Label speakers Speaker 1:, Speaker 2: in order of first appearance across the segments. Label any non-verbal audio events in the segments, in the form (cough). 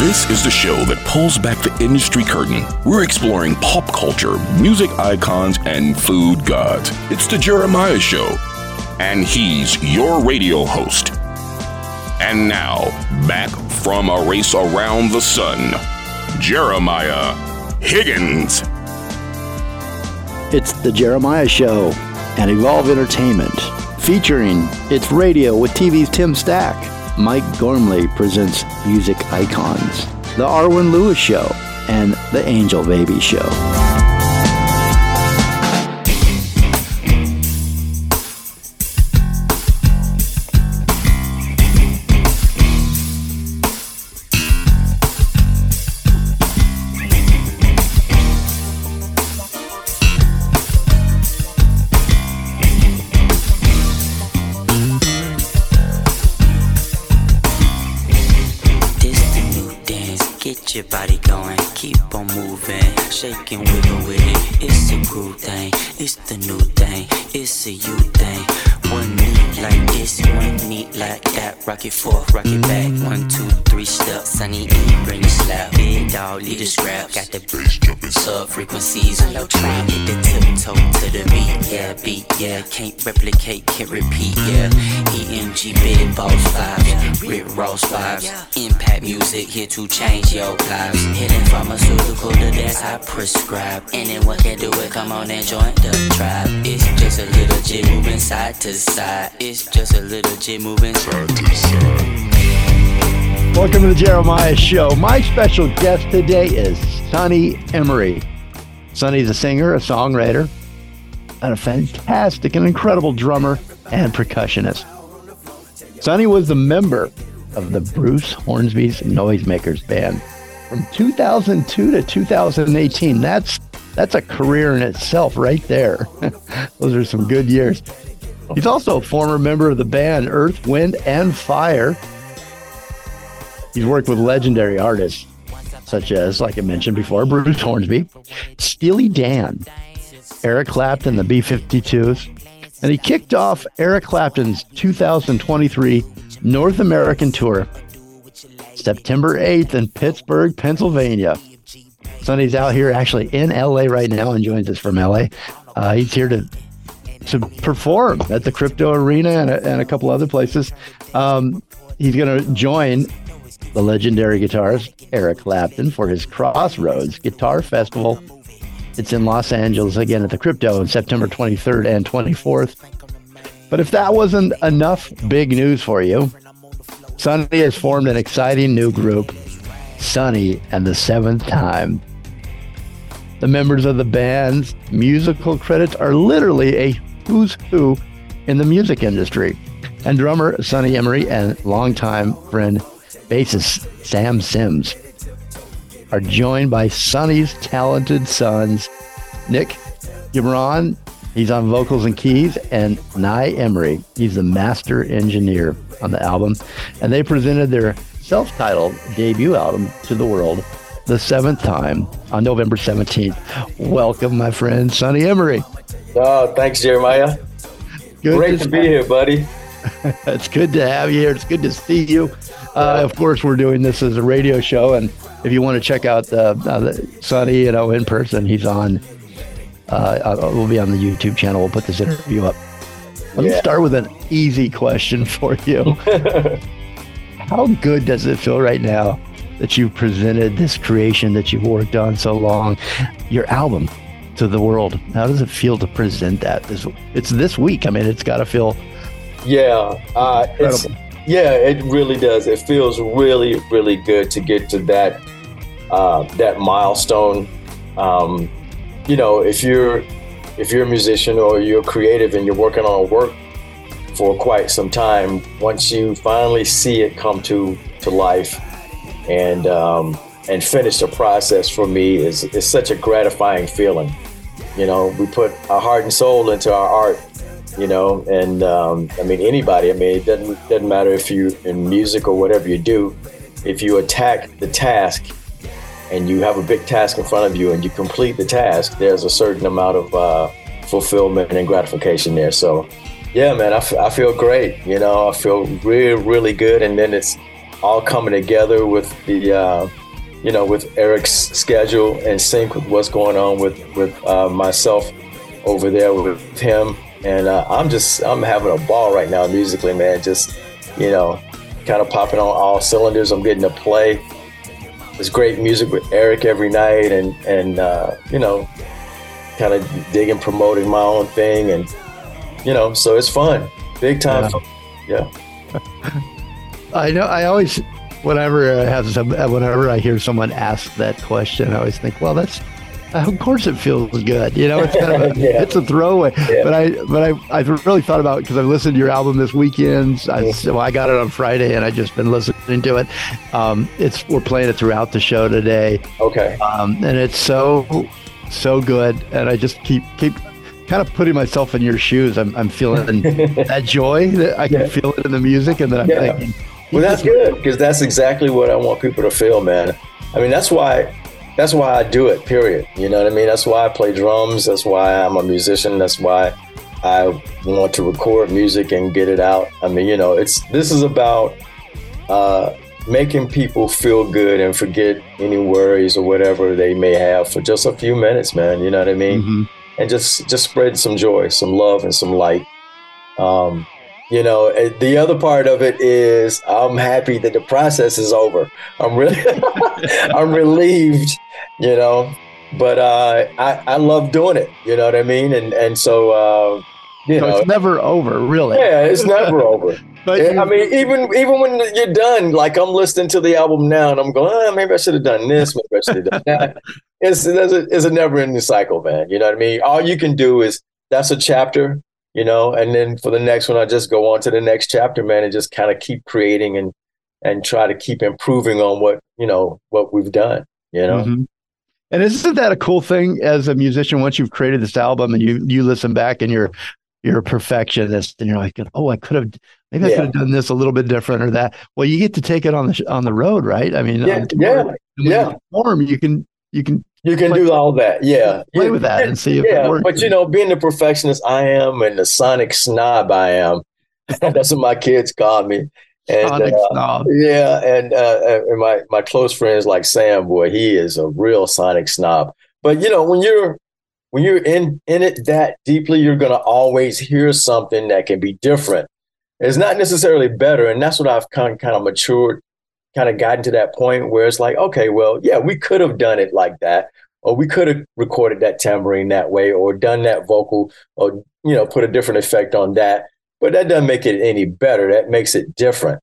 Speaker 1: This is the show that pulls back the industry curtain. We're exploring pop culture, music icons, and food gods. It's the Jeremiah Show. And he's your radio host. And now, back from a race around the sun, Jeremiah Higgins.
Speaker 2: It's the Jeremiah Show and Evolve Entertainment, featuring It's Radio with TV's Tim Stack. Mike Gormley presents Music Icons, The Arwen Lewis Show, and The Angel Baby Show.
Speaker 3: It forth, rock it back. One, two, three step. Sunny E, bring the slap. Big dog, lead the scrap. Got the bass jumping, sub frequencies low trying Hit the yeah, beat, yeah. Can't replicate, can't repeat, yeah. EMG, big boss vibes, Rick Ross vibes. Impact music here to change your lives. Hitting pharmaceutical, the dance I prescribe. Anyone can do it, come on and join the tribe. It's just a little jig moving side to side. It's just a little jig moving side to side.
Speaker 2: Welcome to the Jeremiah Show. My special guest today is Sonny Emory. Sonny's a singer, a songwriter, and a fantastic and incredible drummer and percussionist. Sonny was a member of the Bruce Hornsby's Noisemakers band from 2002 to 2018. That's that's a career in itself right there. (laughs) Those are some good years. He's also a former member of the band Earth, Wind, and Fire. He's worked with legendary artists such as, like I mentioned before, Bruce Hornsby, Steely Dan, Eric Clapton, the B 52s, and he kicked off Eric Clapton's 2023 North American tour September 8th in Pittsburgh, Pennsylvania. Sonny's out here actually in LA right now and joins us from LA. Uh, he's here to to perform at the Crypto Arena and a, and a couple other places. Um, he's going to join the legendary guitarist Eric Clapton for his Crossroads Guitar Festival. It's in Los Angeles again at the Crypto on September 23rd and 24th. But if that wasn't enough big news for you, Sonny has formed an exciting new group, Sonny and the Seventh Time. The members of the band's musical credits are literally a who's who in the music industry. And drummer Sonny Emory and longtime friend bassist Sam Sims are joined by Sonny's talented sons, Nic Gibran, he's on vocals and keys, and Ni Emory, he's the master engineer on the album. And they presented their self titled debut album to the world the seventh time on November 17th. Welcome, my friend, Sonny Emory.
Speaker 4: Oh, thanks, Jeremiah. Good Great to, to be here, buddy. (laughs)
Speaker 2: it's good to have you here. It's good to see you. Uh, of course, we're doing this as a radio show, and if you want to check out uh, the Sonny, you know, in person, he's on. Uh, uh, we'll be on the YouTube channel. We'll put this interview up. Let yeah. me start with an easy question for you. (laughs) How good does it feel right now that you've presented this creation that you've worked on so long, your album, to the world? How does it feel to present that? This, it's this week. I mean, it's got to feel.
Speaker 4: Yeah, uh, it's yeah, it really does. It feels really, really good to get to that uh, that milestone. Um, you know, if you're if you're a musician or you're creative and you're working on a work for quite some time, once you finally see it come to to life and um, and finish the process for me is is such a gratifying feeling. You know, we put our heart and soul into our art you know and um, i mean anybody i mean it doesn't doesn't matter if you in music or whatever you do if you attack the task and you have a big task in front of you and you complete the task there's a certain amount of uh, fulfillment and gratification there so yeah man I, f- I feel great you know i feel really really good and then it's all coming together with the, uh, you know, with Eric's schedule and sync with what's going on with with uh, myself over there with him. And uh, I'm just I'm having a ball right now musically, man. Just you know, kind of popping on all cylinders. I'm getting to play. It's great music with Eric every night, and and uh, you know, kind of digging, promoting my own thing, and you know, so it's fun, big time. Yeah.
Speaker 2: yeah. (laughs) I know. I always, whenever I have some, whenever I hear someone ask that question, I always think, well, that's of course it feels good. You know, it's kind of a, (laughs) yeah. it's a throwaway. Yeah. But I but I I've really thought about because I've listened to your album this weekend. I, so I got it on Friday and I just been listening to it. Um, it's we're playing it throughout the show today.
Speaker 4: Okay.
Speaker 2: Um, and it's so so good, and I just keep keep kind of putting myself in your shoes. I'm I'm feeling (laughs) that joy that I can yeah. feel it in the music, and then I'm thinking.
Speaker 4: Well, that's good because that's exactly what I want people to feel, man. I mean, that's why that's why I do it, period. You know what I mean? That's why I play drums. That's why I'm a musician. That's why I want to record music and get it out. I mean, you know, it's this is about uh, making people feel good and forget any worries or whatever they may have for just a few minutes, man. You know what I mean? Mm-hmm. And just just spread some joy, some love, and some light. Um, you know eh, the other part of it is i'm happy that the process is over. I'm really (laughs) i'm relieved you know but uh, I, I love doing it you know what i mean? And and so uh, you
Speaker 2: so
Speaker 4: know.
Speaker 2: it's never over really.
Speaker 4: Yeah it's never over. (laughs) But i mean even even when you're done like i'm listening to the album now and i'm going oh, maybe i should have done this maybe i should have done that. (laughs) It's, it's, a, it's a never ending cycle man you know what i mean? All you can do is that's a chapter you know, and then for the next one, I just go on to the next chapter, man, and just kind of keep creating and and try to keep improving on what you know what we've done, you know. Mm-hmm.
Speaker 2: And isn't that a cool thing as a musician? Once you've created this album and you you listen back and you're you're a perfectionist and you're like, oh, I could have maybe I could have done this a little bit different or that. Well, you get to take it on the on the road, right? I mean,
Speaker 4: yeah, yeah, yeah.
Speaker 2: Perform, you can you can
Speaker 4: you can do all that, yeah.
Speaker 2: Play
Speaker 4: yeah.
Speaker 2: with that and see if
Speaker 4: yeah,
Speaker 2: it works.
Speaker 4: But you know, being the perfectionist I am and the sonic snob I am, (laughs) that's what my kids call me. And,
Speaker 2: sonic uh, snob.
Speaker 4: Yeah, and, uh, and my my close friends like Sam, boy, he is a real sonic snob. But you know, when you're when you're in in it that deeply, you're gonna always hear something that can be different. It's not necessarily better, and that's what I've kind kind of matured kind of gotten to that point where it's like, okay, well, yeah, we could have done it like that, or we could have recorded that tambourine that way, or done that vocal, or you know, put a different effect on that. But that doesn't make it any better. That makes it different,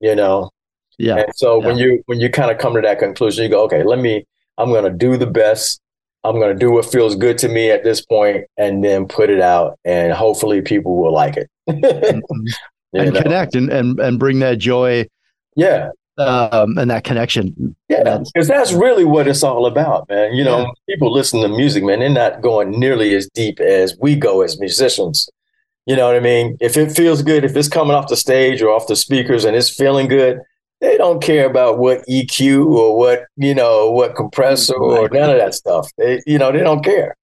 Speaker 4: you know.
Speaker 2: Yeah.
Speaker 4: And so
Speaker 2: yeah.
Speaker 4: when you when you kind of come to that conclusion, you go, okay, let me. I'm going to do the best. I'm going to do what feels good to me at this point, and then put it out, and hopefully people will like it. (laughs)
Speaker 2: mm-hmm. and know? connect and, and and bring that joy
Speaker 4: yeah
Speaker 2: um, and that connection.
Speaker 4: Yeah, because that's really what it's all about, man. You know, yeah. people listen to music, man. They're not going nearly as deep as we go as musicians. You know what I mean? If it feels good, if it's coming off the stage or off the speakers and it's feeling good, they don't care about what EQ or what you know what compressor or none of that stuff. They, you know, they don't care.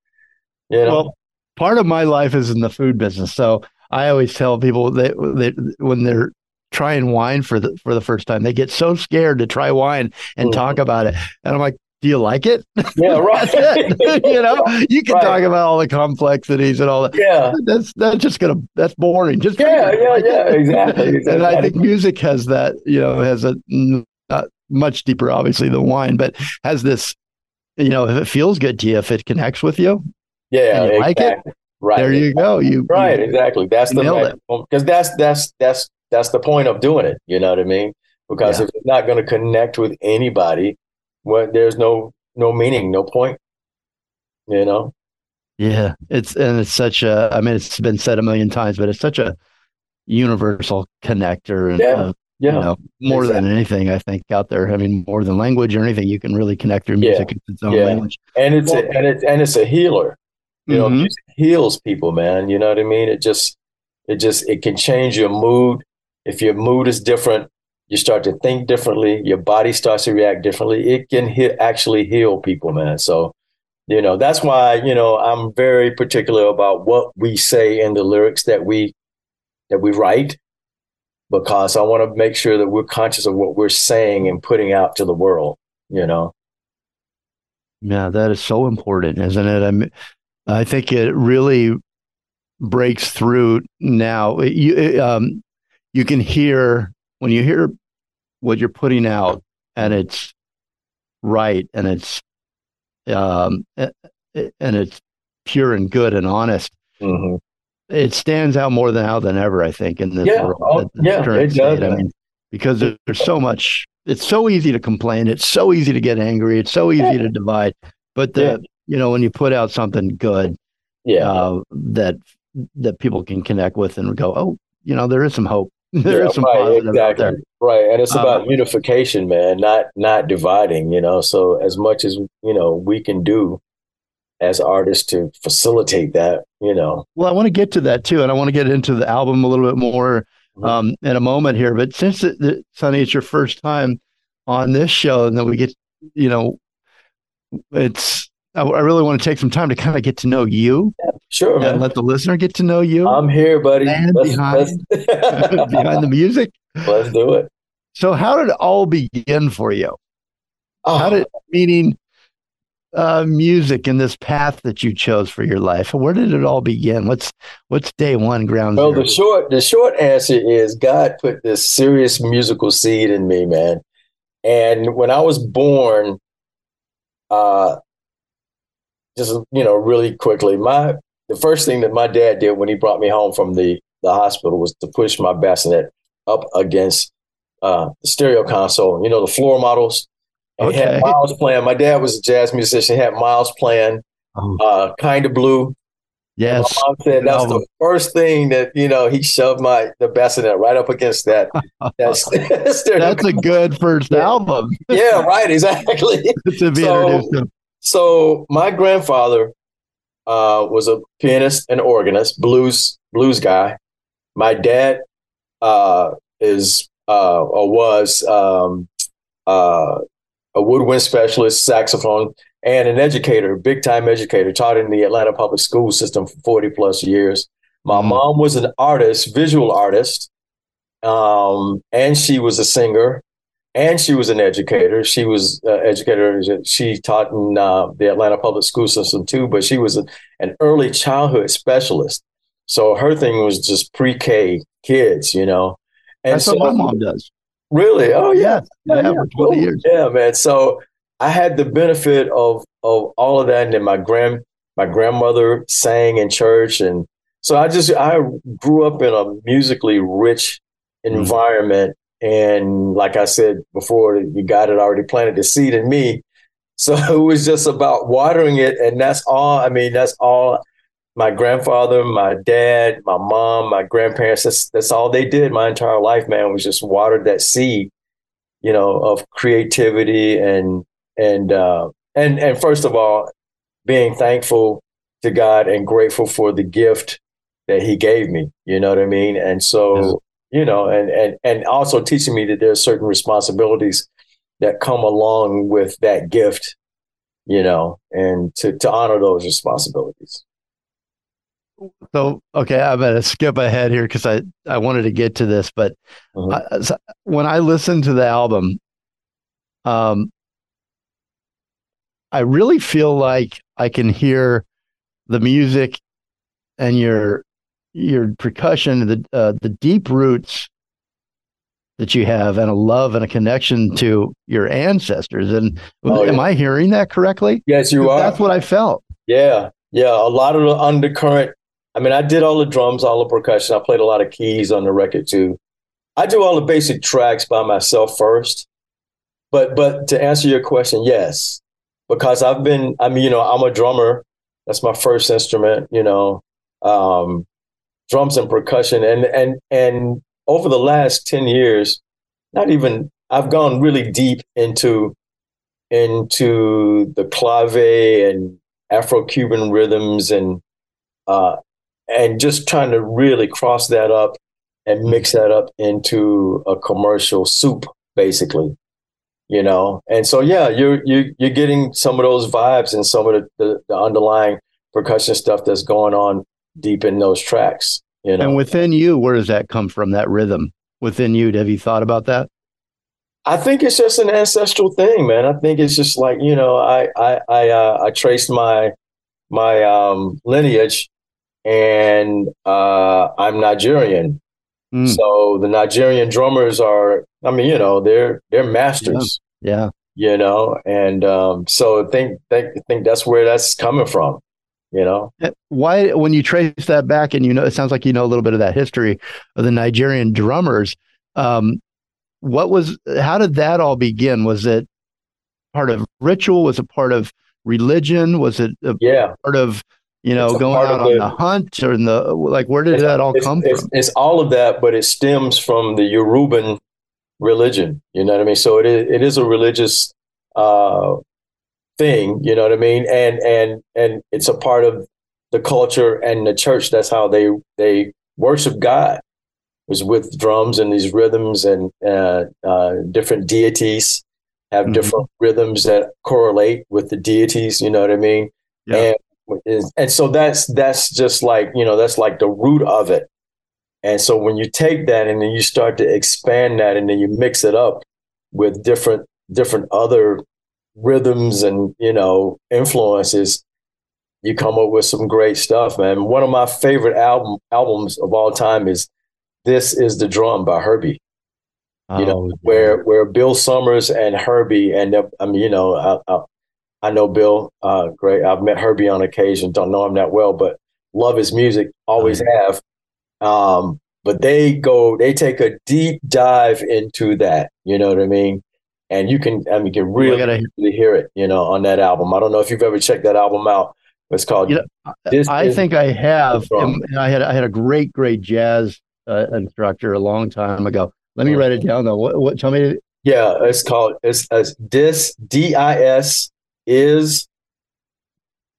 Speaker 4: You know. Well,
Speaker 2: part of my life is in the food business, so I always tell people that, that when they're trying wine for the for the first time. They get so scared to try wine and mm-hmm. talk about it. And I'm like, do you like it? (laughs)
Speaker 4: Yeah, right. (laughs)
Speaker 2: you know, you can right. talk about all the complexities and all that.
Speaker 4: Yeah,
Speaker 2: that's that's just gonna that's boring. Just
Speaker 4: yeah, yeah, yeah, exactly, (laughs) exactly.
Speaker 2: and I think music has that. You know, has a uh, much deeper, obviously, than wine, but has this. You know, if it feels good to you, if it connects with you,
Speaker 4: yeah,
Speaker 2: you
Speaker 4: exactly.
Speaker 2: like it.
Speaker 4: Right.
Speaker 2: There you go. You
Speaker 4: right.
Speaker 2: You,
Speaker 4: exactly. That's the because that's that's that's that's the point of doing it. You know what I mean? Because yeah. if it's not going to connect with anybody, well, there's no no meaning, no point. You know?
Speaker 2: Yeah, it's and it's such a. I mean, it's been said a million times, but it's such a universal connector. And,
Speaker 4: yeah.
Speaker 2: Uh,
Speaker 4: yeah.
Speaker 2: You know, more exactly. than anything, I think out there. I mean, more than language or anything, you can really connect your music yeah. its own
Speaker 4: yeah.
Speaker 2: language.
Speaker 4: And it's well, a, and it's and it's a healer. You mm-hmm. know, music heals people, man. You know what I mean? It just it just it can change your mood. If your mood is different, you start to think differently. Your body starts to react differently. It can hit, actually heal people, man. So, you know, that's why you know I'm very particular about what we say in the lyrics that we that we write. because I want to make sure that we're conscious of what we're saying and putting out to the world, you know.
Speaker 2: Yeah, that is so important, isn't it? I mean, I think it really breaks through now. You um, you can hear when you hear what you're putting out, and it's right, and it's um, and it's pure and good and honest. Mm-hmm. It stands out more than now than ever, I think, in this
Speaker 4: yeah.
Speaker 2: world.
Speaker 4: Oh, yeah, it does.
Speaker 2: I mean, because there's so much. It's so easy to complain. It's so easy to get angry. It's so easy yeah. to divide. But the yeah. you know when you put out something good,
Speaker 4: yeah,
Speaker 2: uh, that that people can connect with and go, oh, you know, there is some hope. There
Speaker 4: yeah,
Speaker 2: is some
Speaker 4: right,
Speaker 2: positive
Speaker 4: exactly.
Speaker 2: there.
Speaker 4: Right, and it's about um, unification, man, not not dividing. You know, so as much as you know we can do as artists to facilitate that, you know.
Speaker 2: Well, I want to get to that too, and I want to get into the album a little bit more mm-hmm. um, in a moment here. But since it, it, Sonny, it's your first time on this show, and then we get, you know, it's I, I really want to take some time to kind of get to know you.
Speaker 4: Sure,
Speaker 2: and let the listener get to know you.
Speaker 4: I'm here, buddy.
Speaker 2: And behind, (laughs) behind the music.
Speaker 4: Let's do it.
Speaker 2: So, how did it all begin for you?
Speaker 4: Oh.
Speaker 2: How did meaning uh, music and this path that you chose for your life? Where did it all begin? What's what's day one ground?
Speaker 4: Well,
Speaker 2: zero?
Speaker 4: the short the short answer is God put this serious musical seed in me, man. And when I was born, uh, just you know, really quickly, my the first thing that my dad did when he brought me home from the the hospital was to push my bassinet up against uh, the stereo console. You know, the floor models. And okay. had Miles playing. My dad was a jazz musician. He had Miles playing oh. uh, Kind of Blue.
Speaker 2: Yes.
Speaker 4: And my mom said that's the first thing that, you know, he shoved my the bassinet right up against that. (laughs)
Speaker 2: That's, (laughs) that's a good first album.
Speaker 4: yeah, right, exactly. (laughs)
Speaker 2: to be so, introduced
Speaker 4: so my grandfather uh, was a pianist and organist, blues blues guy. My dad uh, is uh, or was um, uh, a woodwind specialist, saxophone, and an educator, big time educator, taught in the Atlanta public school system for 40 plus years. My mm mom was an artist, visual artist, um, and she was a singer and she was an educator. She was uh, educator. She taught in uh, the Atlanta public school system too, but she was a, an early childhood specialist. So her thing was just pre-K kids, you know.
Speaker 2: And That's so, what my mom does.
Speaker 4: Really? Oh yeah,
Speaker 2: yeah, yeah, for twenty years.
Speaker 4: Yeah, man. So I had the benefit of of all of that, and then my grand my grandmother sang in church, and so I just I grew up in a musically rich mm-hmm. environment and like I said before, God had already planted the seed in me. So (laughs) it was just about watering it. And that's all. I mean, that's all my grandfather, my dad, my mom, my grandparents, that's, that's all they did my entire life, man, was just watered that seed, you know, of creativity and, and, uh, and, and first of all, being thankful to God and grateful for the gift that he gave me. You know what I mean? And so you know, and and and also teaching me that there are certain responsibilities that come along with that gift, you know, and to to honor those responsibilities.
Speaker 2: So okay, I'm gonna skip ahead here because I I wanted to get to this, but mm-hmm. I, so when I listened to the album, um, I really feel like I can hear the music and your your percussion, the uh, the deep roots that you have, and a love and a connection to your ancestors. And oh, am yeah. I hearing that correctly?
Speaker 4: Yes, you are.
Speaker 2: That's what I felt.
Speaker 4: Yeah, yeah. A lot of the undercurrent. I mean, I did all the drums, all the percussion. I played a lot of keys on the record too. I do all the basic tracks by myself first. But but to answer your question, yes, because I've been. I mean, you know, I'm a drummer. That's my first instrument. You know, um, drums and percussion. And and and over the last 10 years not even i've gone really deep into into the clave and afro-cuban rhythms and uh and just trying to really cross that up and mix that up into a commercial soup basically you know? And so yeah you're you're, you're getting some of those vibes and some of the, the, the underlying percussion stuff that's going on deep in those tracks. You know?
Speaker 2: And within you, where does that come from? That rhythm? within you. Have you thought about that?
Speaker 4: I think it's just an ancestral thing, man. I think it's just like you know, I I I, uh, I traced my my um, lineage, and uh, I'm Nigerian. Mm. So the Nigerian drummers are, I mean, you know, they're they're masters.
Speaker 2: Yeah.
Speaker 4: yeah. You know, and um, so think think think that's where that's coming from. You know,
Speaker 2: eh, why when you trace that back, and you know, it sounds like you know a little bit of that history of the Nigerian drummers. Um, what was how did that all begin? Was it part of ritual? Was it part of religion? Was it
Speaker 4: yeah.
Speaker 2: part of you know going out on the, the, hunt or in the like where did that all come
Speaker 4: it's,
Speaker 2: from?
Speaker 4: it's all of that but it stems from the yoruban religion you know what i mean? So it is, it is a religious uh thing you know what i mean and and and it's a part of the culture and the church that's how they they worship god was with drums and these rhythms and uh, uh, different deities have mm-hmm. different rhythms that correlate with the deities. You know what I mean? Yeah. And and so that's that's just like you know that's like the root of it. And so when you take that and then you start to expand that and then you mix it up with different different other rhythms and you know influences, you come up with some great stuff, man. One of my favorite album albums of all time is this is the Drum by Herbie. Oh, you know, yeah. where where Bill Summers and Herbie and I mean, you know, I, I, I know Bill, uh, great. I've met Herbie on occasion. Don't know him that well, but love his music. Always oh, have. Um, but they go, they take a deep dive into that. You know what I mean? And you can, I mean, you can really, gotta, really hear it. You know, on that album. I don't know if you've ever checked that album out. It's called. You
Speaker 2: know, I think I have. I had I had a great great jazz uh, instructor a long time ago. Let me write it down though. What, what tell me?
Speaker 4: Yeah, it's called it's, it's dis D I S is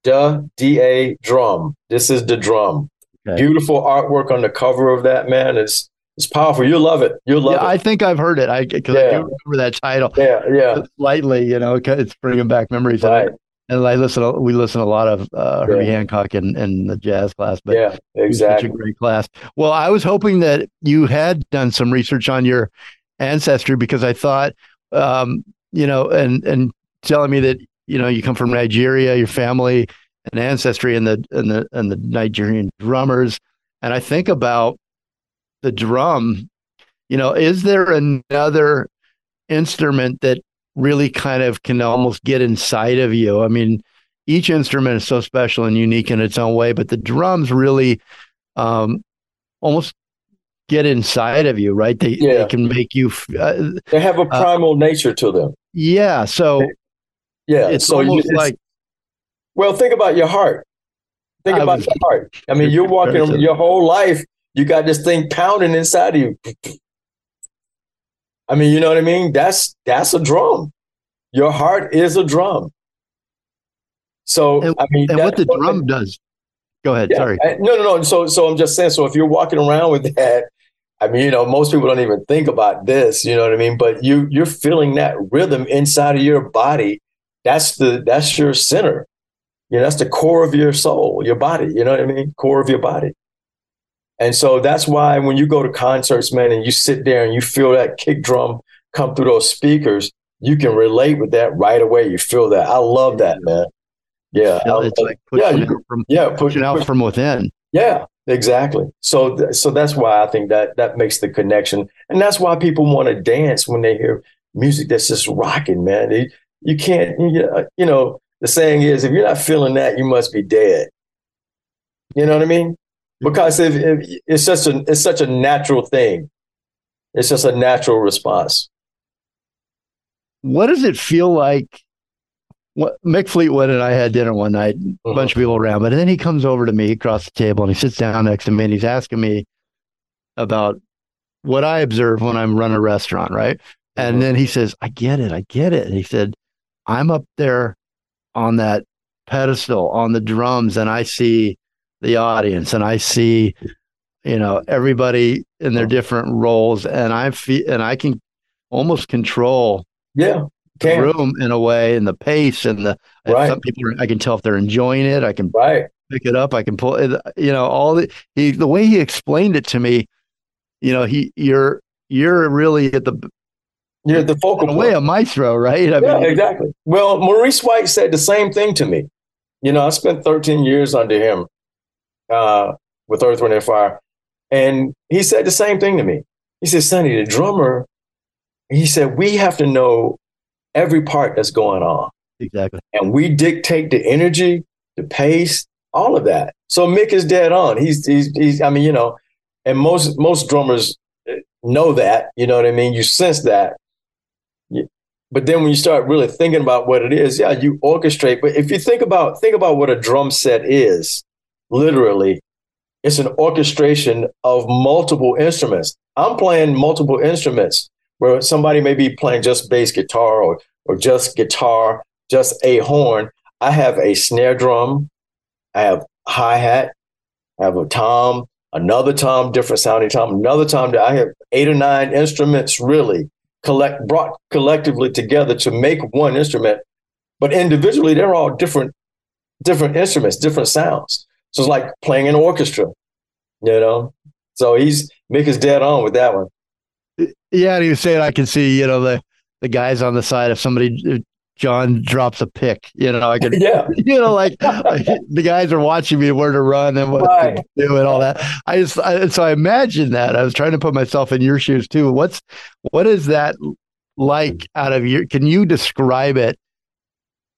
Speaker 4: the D A drum. This is the drum. Okay. Beautiful artwork on the cover of that man. It's it's powerful. You'll love it. You'll love
Speaker 2: yeah,
Speaker 4: it.
Speaker 2: I think I've heard it. I because yeah. I do remember that title.
Speaker 4: Yeah, yeah.
Speaker 2: Slightly, you know, it's bringing back memories. Right and I listen. We listen a lot of uh, Herbie yeah. Hancock in, in the jazz class. But
Speaker 4: yeah, exactly.
Speaker 2: Such a great class. Well, I was hoping that you had done some research on your ancestry because I thought, um, you know, and and telling me that you know you come from Nigeria, your family and ancestry, and the and the and the Nigerian drummers, and I think about the drum. You know, is there another instrument that really kind of can almost get inside of you. I mean, each instrument is so special and unique in its own way, but the drums really um, almost get inside of you, right? They, yeah. they can make you.
Speaker 4: Uh, they have a uh, primal uh, nature to them.
Speaker 2: Yeah. So,
Speaker 4: yeah.
Speaker 2: It's so almost you, like.
Speaker 4: Well, think about your heart. Think I about was, your heart. I mean, you're walking your whole life. You got this thing pounding inside of you. I mean, you know what I mean? That's that's a drum. Your heart is a drum. So
Speaker 2: and,
Speaker 4: I mean,
Speaker 2: and what the drum what, does. Go ahead. Yeah, sorry.
Speaker 4: I, no, no, no. So, so I'm just saying. So if you're walking around with that, I mean, you know, most people don't even think about this. You know what I mean? But you you're feeling that rhythm inside of your body. That's the that's your center. You know, that's the core of your soul, your body. You know what I mean? Core of your body. And so that's why when you go to concerts, man, and you sit there and you feel that kick drum come through those speakers, you can relate with that right away. You feel that. I love that, man. Yeah.
Speaker 2: It's like yeah, you, from, yeah, pushing out push, from within.
Speaker 4: Yeah, exactly. So, so that's why I think that that makes the connection, and that's why people want to dance when they hear music that's just rocking, man. They, you can't, uh, you know, the saying is, if you're not feeling that, you must be dead. You know what I mean? Because if, if it's just a it's such a natural thing. It's just a natural response.
Speaker 2: What does it feel like? What Mick Fleetwood and I had dinner one night, mm-hmm. a bunch of people around, but then he comes over to me across the table and he sits down next to me and he's asking me about what I observe when I'm running a restaurant, right? And mm-hmm. then he says, I get it, I get it. And he said, I'm up there on that pedestal on the drums and I see the audience and I see, you know, everybody in their different roles and I feel and I can almost control
Speaker 4: yeah
Speaker 2: the room in a way and the pace and the right. some people I can tell if they're enjoying it. I can
Speaker 4: right.
Speaker 2: pick it up. I can pull it, you know, all the he the way he explained it to me, you know, he you're you're really at the
Speaker 4: you're the focal
Speaker 2: way a maestro, right?
Speaker 4: I yeah, mean, exactly. Well, Maurice White said the same thing to me. You know, I spent 13 years under him uh, with Earth, Wind, and Fire, and he said the same thing to me. He said, "Sonny, the drummer," he said, "we have to know every part that's going on."
Speaker 2: Exactly.
Speaker 4: And we dictate the energy, the pace, all of that. So Mick is dead on. He's he's he's. I mean, you know, and most most drummers know that. You know what I mean? You sense that. But then when you start really thinking about what it is, yeah, you orchestrate. But if you think about think about what a drum set is, literally, it's an orchestration of multiple instruments. I'm playing multiple instruments where somebody may be playing just bass guitar or or just guitar, just a horn. I have a snare drum, I have hi hat, I have a tom, another tom, different sounding tom, another tom. I have eight or nine instruments really collect brought collectively together to make one instrument, but individually they're all different, different instruments, different sounds. So it's like playing an orchestra, you know. So he's Mick is dead on with that one.
Speaker 2: Yeah, and he was saying I can see, you know, the the guys on the side if somebody John drops a pick. You know, I could, (laughs) (laughs)
Speaker 4: yeah,
Speaker 2: you know, like, like, the guys are watching me where to run and what right. to do and all that. I just, I, so I imagine that I was trying to put myself in your shoes too. What's, what is that like out of your, can you describe it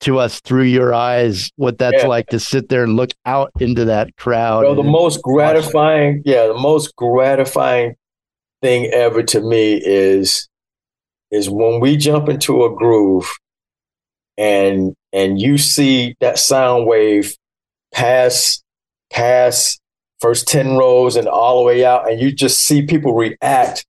Speaker 2: to us through your eyes, what that's yeah. like to sit there and look out into that crowd?
Speaker 4: Well, the most gratifying, yeah, the most gratifying thing ever to me is, is when we jump into a groove and and you see that sound wave pass pass first 10 rows and all the way out and you just see people react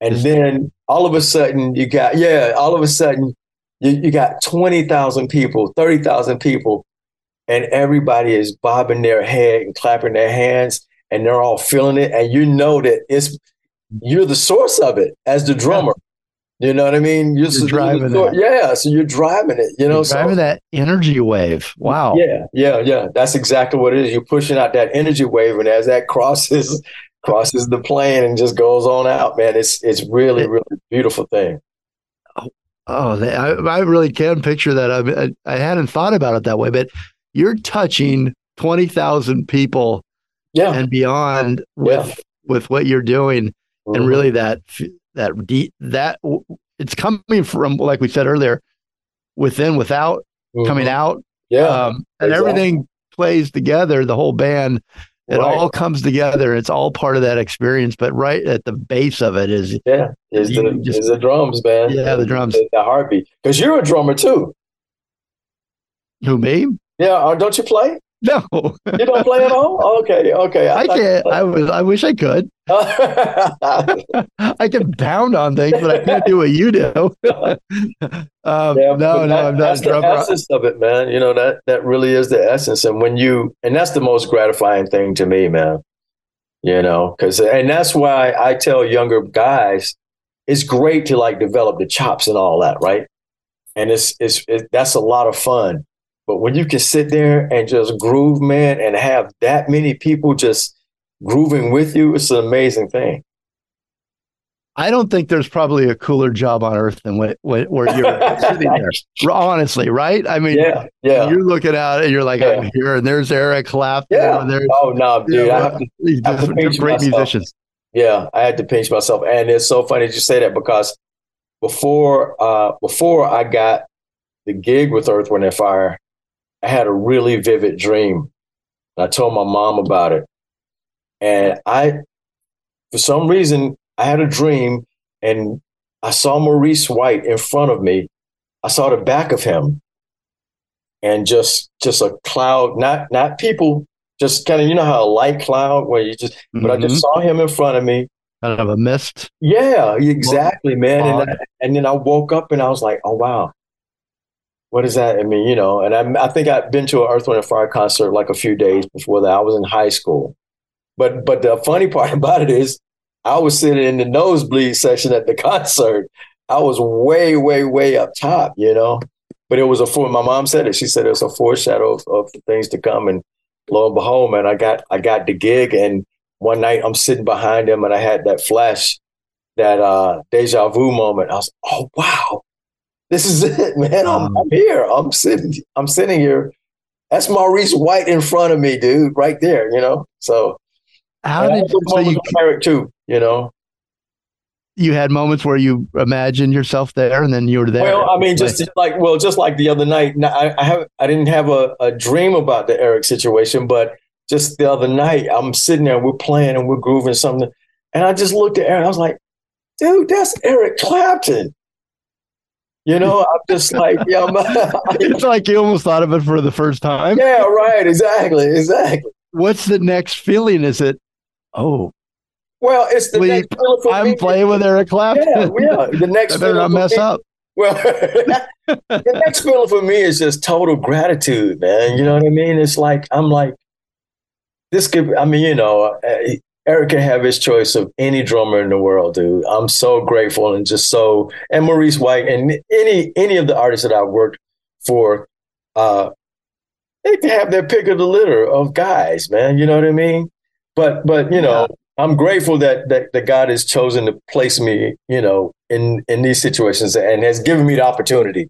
Speaker 4: and then all of a sudden you got yeah all of a sudden you, you got 20,000 people 30,000 people and everybody is bobbing their head and clapping their hands and they're all feeling it and you know that it's you're the source of it as the drummer you know what I mean?
Speaker 2: You're, you're driving it.
Speaker 4: Yeah, so you're driving it. You know,
Speaker 2: you're driving so, that energy wave. Wow.
Speaker 4: Yeah, yeah, yeah. That's exactly what it is. You're pushing out that energy wave, and as that crosses crosses the plane and just goes on out, man, it's it's really really beautiful thing.
Speaker 2: Oh, oh I, I really can picture that. I, I I hadn't thought about it that way, but you're touching twenty thousand people,
Speaker 4: yeah,
Speaker 2: and beyond with yeah. with what you're doing, mm-hmm. and really that that that it's coming from like we said earlier within without mm-hmm. coming out
Speaker 4: yeah um,
Speaker 2: and exactly. everything plays together the whole band it right. all comes together. It's all part of that experience but right at the base of it is
Speaker 4: yeah is the, just, is the drums man.
Speaker 2: Yeah the drums.
Speaker 4: The, the heartbeat. Because you're a drummer too.
Speaker 2: Who me?
Speaker 4: Yeah uh, don't you play (laughs)
Speaker 2: no,
Speaker 4: you don't play at all. Okay, okay.
Speaker 2: I, I can't. I was. I wish I could. (laughs) I can pound on things, but I can't do what you do. (laughs) um, yeah, no, no, that, I'm not drunk.
Speaker 4: that's the essence of it, man. You know that that really is the essence, and when you and that's the most gratifying thing to me, man. You know, because and that's why I tell younger guys, it's great to like develop the chops and all that, right? And it's it's it, that's a lot of fun but when you can sit there and just groove, man, and have that many people just grooving with you, it's an amazing thing.
Speaker 2: I don't think there's probably a cooler job on earth than what, what, where you're (laughs) sitting there. Honestly, right? I mean,
Speaker 4: yeah, yeah.
Speaker 2: You're looking it, and you're like, yeah. I'm here, and there's Eric Clapton.
Speaker 4: Yeah.
Speaker 2: There's,
Speaker 4: oh no, dude, I have to,
Speaker 2: I have to great myself. musicians.
Speaker 4: Yeah, I had to pinch myself, and it's so funny that you say that because before, uh, before I got the gig with Earth, Wind, and Fire, I had a really vivid dream. I told my mom about it. And I, for some reason, I had a dream and I saw Maurice White in front of me. I saw the back of him and just just a cloud, not not people, just kind of you know how a light cloud where you just mm-hmm. but I just mm-hmm. saw him in front of me.
Speaker 2: Kind of a mist.
Speaker 4: Yeah, exactly, man. And, I, and then I woke up and I was like, oh wow, what does that I mean? You know, and I, I think I've been to an Earth, Wind, and Fire concert like a few days before that. I was in high school, but but the funny (laughs) part about it is, I was sitting in the nosebleed section at the (laughs) concert. I was way, way, way up top, you know. But it was a for my mom said it. She said it was a foreshadow of, of things to come. And lo and behold, man, I got I got the gig. And one night I'm sitting behind him, and I had that flash that uh, deja vu moment. I was, oh wow, this is it, (laughs) man. I'm, um, I'm here. I'm sitting. I'm sitting here. That's Maurice White in front of me, dude, right there. You know. So
Speaker 2: how did so you
Speaker 4: Eric too? You know.
Speaker 2: You had moments where you imagined yourself there, and then you were there.
Speaker 4: Well, I mean, just like well, just like the other night. I, I have I didn't have a, a dream about the Eric situation, but just the other night, I'm sitting there, we're playing and we're grooving something, and I just looked at Eric. I was like, dude, that's Eric Clapton. You know, I'm just like, yeah, (laughs)
Speaker 2: it's like you almost thought of it for the first time.
Speaker 4: Yeah, right. Exactly. Exactly.
Speaker 2: What's the next feeling? Is it, oh,
Speaker 4: well, it's the next
Speaker 2: I'm
Speaker 4: me.
Speaker 2: playing with Eric Clapton.
Speaker 4: Yeah, yeah. The (laughs) next
Speaker 2: I better not mess
Speaker 4: me.
Speaker 2: up.
Speaker 4: Well, (laughs) the next feeling for me is just total gratitude, man. You know what I mean? It's like I'm like, this could. I mean, you know, uh, Eric can have his choice of any drummer in the world, dude. I'm so grateful and just so and Maurice White and any any of the artists that I've worked for, uh, they can have their pick of the litter of guys, man. You know what I mean? But but you know, yeah. I'm grateful that, that that God has chosen to place me, you know, in in these situations and has given me the opportunity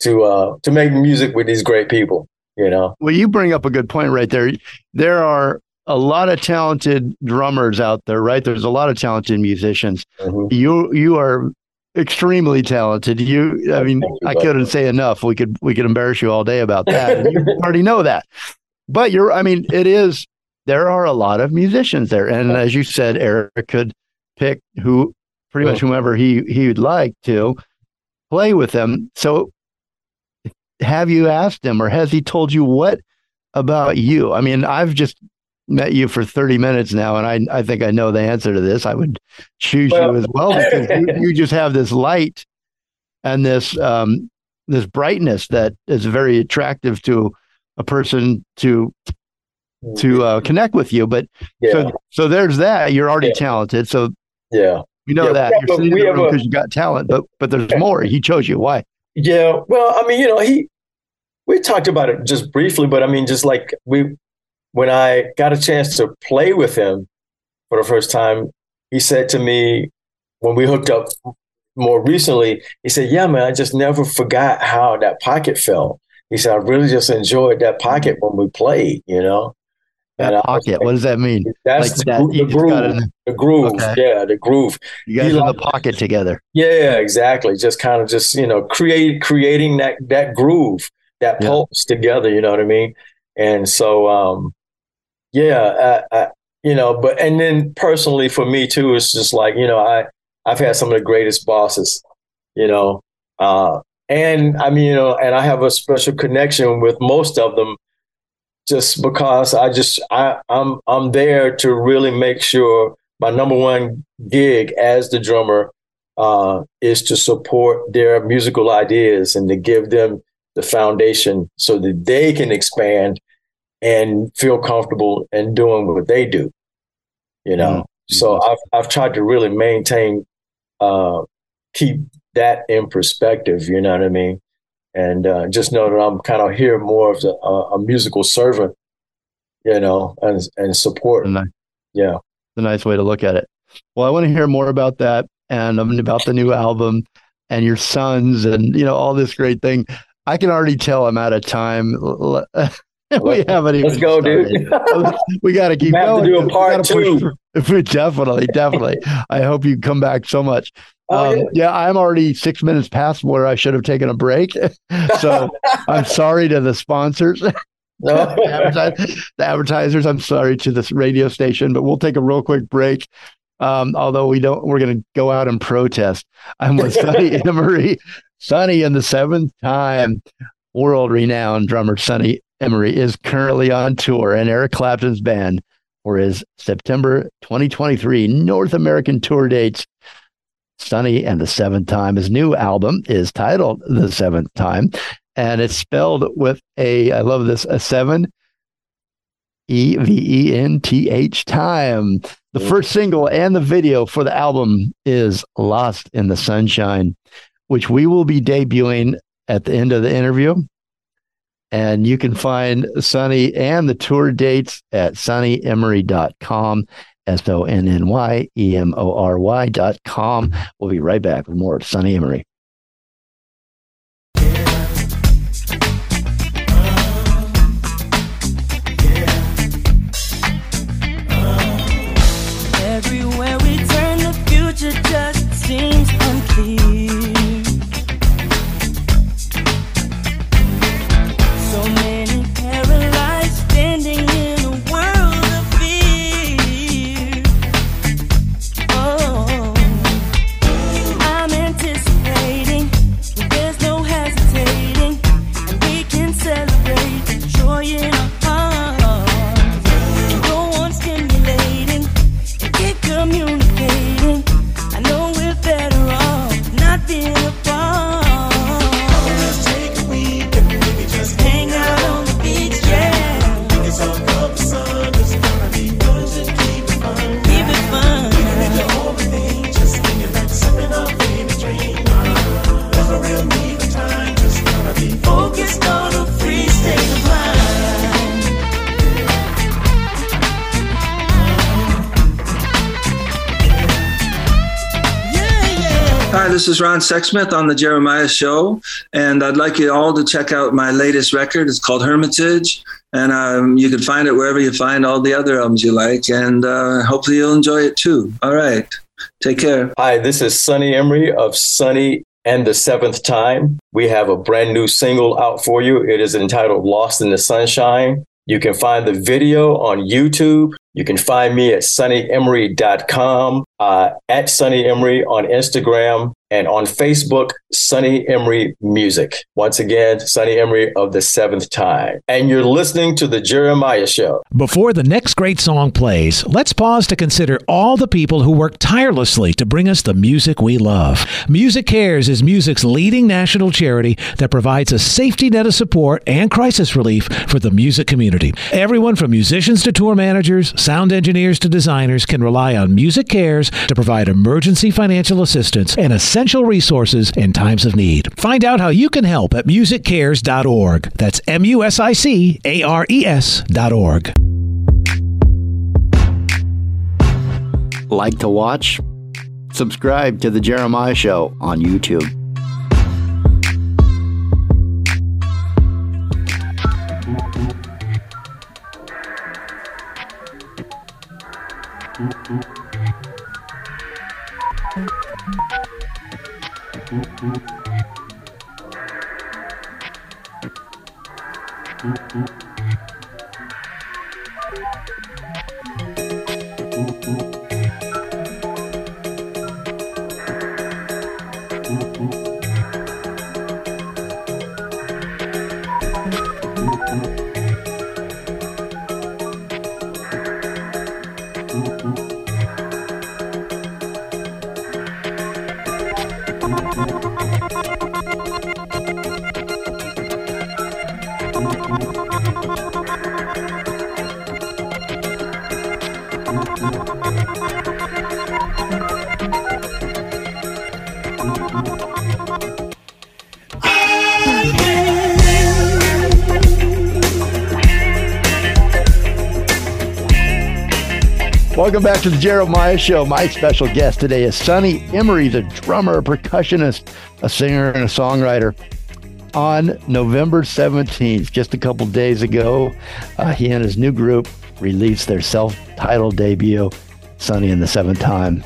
Speaker 4: to uh to make music with these great people. You know.
Speaker 2: Well, you bring up a good point right there. There are a lot of talented drummers out there, right? There's a lot of talented musicians. Mm-hmm. You you are extremely talented. You, I mean, I couldn't say enough. We could we could embarrass you all day about that. you (laughs) already know that. But you're, I mean, it is. There are a lot of musicians there, and as you said, Eric could pick who, pretty much whomever he he would like to play with them. So, have you asked him, or has he told you what about you? I mean, I've just met you for 30 minutes now, and I, I think I know the answer to this. I would choose well, you as well because you, (laughs) you, just have this light and this um, this brightness that is very attractive to a person to to uh, connect with you. But yeah. so so there's that. You're already yeah. talented, so
Speaker 4: yeah,
Speaker 2: you know yeah, that you're sitting in the room because you got talent. But but there's more. He chose you. Why?
Speaker 4: Yeah. Well, I mean, you know, he we talked about it just briefly, but I mean, just like we when I got a chance to play with him for the first time, he said to me when we hooked up more recently, he said, Yeah, man, I just never forgot how that pocket felt. He said, I really just enjoyed that pocket when we played, you know?
Speaker 2: That and pocket, like, what does that mean?
Speaker 4: That's like the, that, the, groove. The, the groove. Okay. Yeah, the groove.
Speaker 2: You guys he in the pocket together.
Speaker 4: Yeah, exactly. Just kind of just, you know, create creating that that groove, that yeah. pulse together, you know what I mean? And so um yeah, I, I, you know, but and then personally for me too, it's just like you know, I I've had some of the greatest bosses, you know, uh, and I mean, you know, and I have a special connection with most of them, just because I just I I'm I'm there to really make sure my number one gig as the drummer uh, is to support their musical ideas and to give them the foundation so that they can expand and feel comfortable in doing what they do. You know, mm-hmm. so I've I've tried to really maintain, uh, keep that in perspective. You know what I mean? And uh, just know that I'm kind of here more of a, a musical servant, you know, and and support. Nice. Yeah,
Speaker 2: the nice way to look at it. Well, I want to hear more about that and um, about the new album and your sons and you know all this great thing. I can already tell I'm out of time. (laughs) (laughs) we haven't even.
Speaker 4: Let's go, dude.
Speaker 2: we got to keep going.
Speaker 4: To do a part two. (laughs)
Speaker 2: definitely, definitely. I hope you come back so much. Oh, um, yeah. yeah, I'm already six minutes past where I should have taken a break. (laughs) so I'm sorry to the sponsors. No. the, advertisers, I'm sorry to this radio station, but we'll take a real quick break. Um, although we don't, we're going to go out and protest. I'm with Sonny Emory, Sonny in the seventh time, world renowned drummer Sonny Emory is currently on tour, and Eric Clapton's band for his September 2023 North American tour dates. Sonny and the Seventh Time. His new album is titled The Seventh Time, and it's spelled with a, I love this, a seven, E V E N T H time. The first single and the video for the album is Lost in the Sunshine, which we will be debuting at the end of the interview. And you can find Sonny and the tour dates at sonnyemory.com. S O N N Y E M O R Y dot com. We'll be right back with more of Sonny
Speaker 3: Emory. This is Ron Sexsmith on the Jeremiah Show, and I'd like you all to check out my latest record. It's called Hermitage, and um, you can find it wherever you find all the other albums you like, and uh, hopefully you'll enjoy it too. All right, take care.
Speaker 4: Hi, this is Sonny Emory of Sonny and the Seventh Time. We have a brand new single out for you. It is entitled Lost in the Sunshine. You can find the video on YouTube. You can find me at sonnyemory.com, uh, at Sonny Emory on Instagram, and on Facebook, Sonny Emory Music. Once again, Sonny Emory of the Seventh Time. And you're listening to The Jeremiah Show.
Speaker 5: Before the next great song plays, let's pause to consider all the people who work tirelessly to bring us the music we love. MusiCares is music's leading national charity that provides a safety net of support and crisis relief for the music community. Everyone from musicians to tour managers, sound engineers to designers can rely on MusiCares to provide emergency financial assistance and essential resources in times of need. Find out how you can help at musiccares.org. That's M U S I C A R E S.org.
Speaker 2: Like to watch? Subscribe to The Jeremiah Show on YouTube. Mm-hmm. Welcome back to the Jeremiah Show. My special guest today is Sonny Emory, the drummer, percussionist, a singer, and a songwriter. On November 17th, just a couple days ago, uh, he and his new group released their self titled debut, Sonny and the Seventh Time.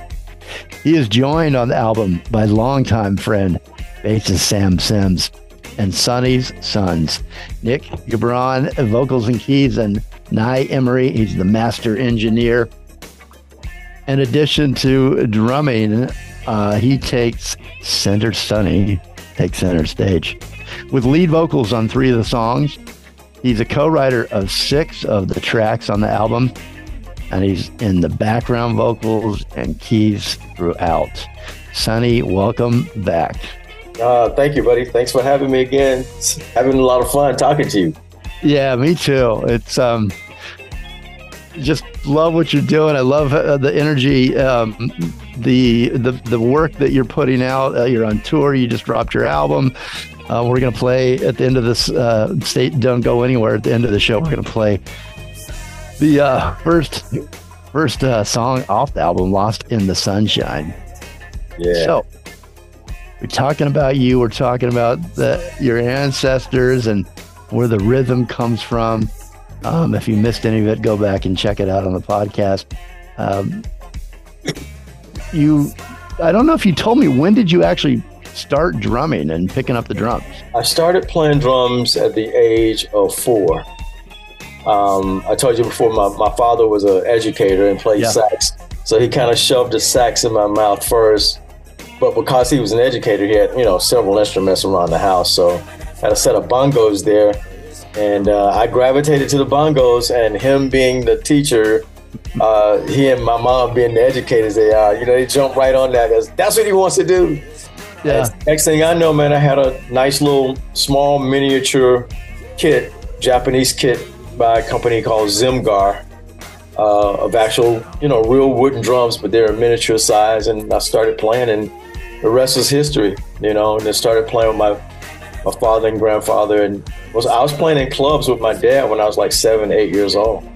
Speaker 2: He is joined on the album by longtime friend, bassist Sam Sims, and Sonny's sons, Nic Gibran, vocals and keys, and Ni Emory, he's the master engineer. In addition to drumming, uh, he takes center Sonny, takes center stage. With lead vocals on three of the songs, he's a co-writer of six of the tracks on the album, and he's in the background vocals and keys throughout. Sonny, welcome back.
Speaker 4: Uh, thank you, buddy. Thanks for having me again. It's having a lot of fun talking to you.
Speaker 2: Yeah, me too. It's um, just love what you're doing. I love uh, the energy, um, the the the work that you're putting out. Uh, you're on tour. You just dropped your album. Uh, we're gonna play at the end of this. Uh, state don't go anywhere. At the end of the show, we're gonna play the uh, first first uh, song off the album, Lost in the Sunshine.
Speaker 4: Yeah.
Speaker 2: So we're talking about you. We're talking about the, your ancestors and where the rhythm comes from. Um, if you missed any of it, go back and check it out on the podcast. Um, you, I don't know if you told me when did you actually start drumming and picking up the drums?
Speaker 4: I started playing drums at the age of four. Um, I told you before, my, my father was an educator and played
Speaker 2: Yeah.
Speaker 4: sax. So he kind of shoved the sax in my mouth first. But because he was an educator, he had, you know, several instruments around the house. So I had a set of bongos there. And uh, I gravitated to the bongos and him being the teacher, uh, he and my mom being the educators they are, you know, they jumped right on that. That's- That's what he wants to do.
Speaker 2: Yeah.
Speaker 4: Next thing I know, man, I had a nice little small miniature kit, Japanese kit by a company called Zimgar, uh, of actual, you know, real wooden drums, but they're a miniature size. And I started playing, and the rest is history, you know. And I started playing with my my father and grandfather, and was I was playing in clubs with my dad when I was like seven, eight years old.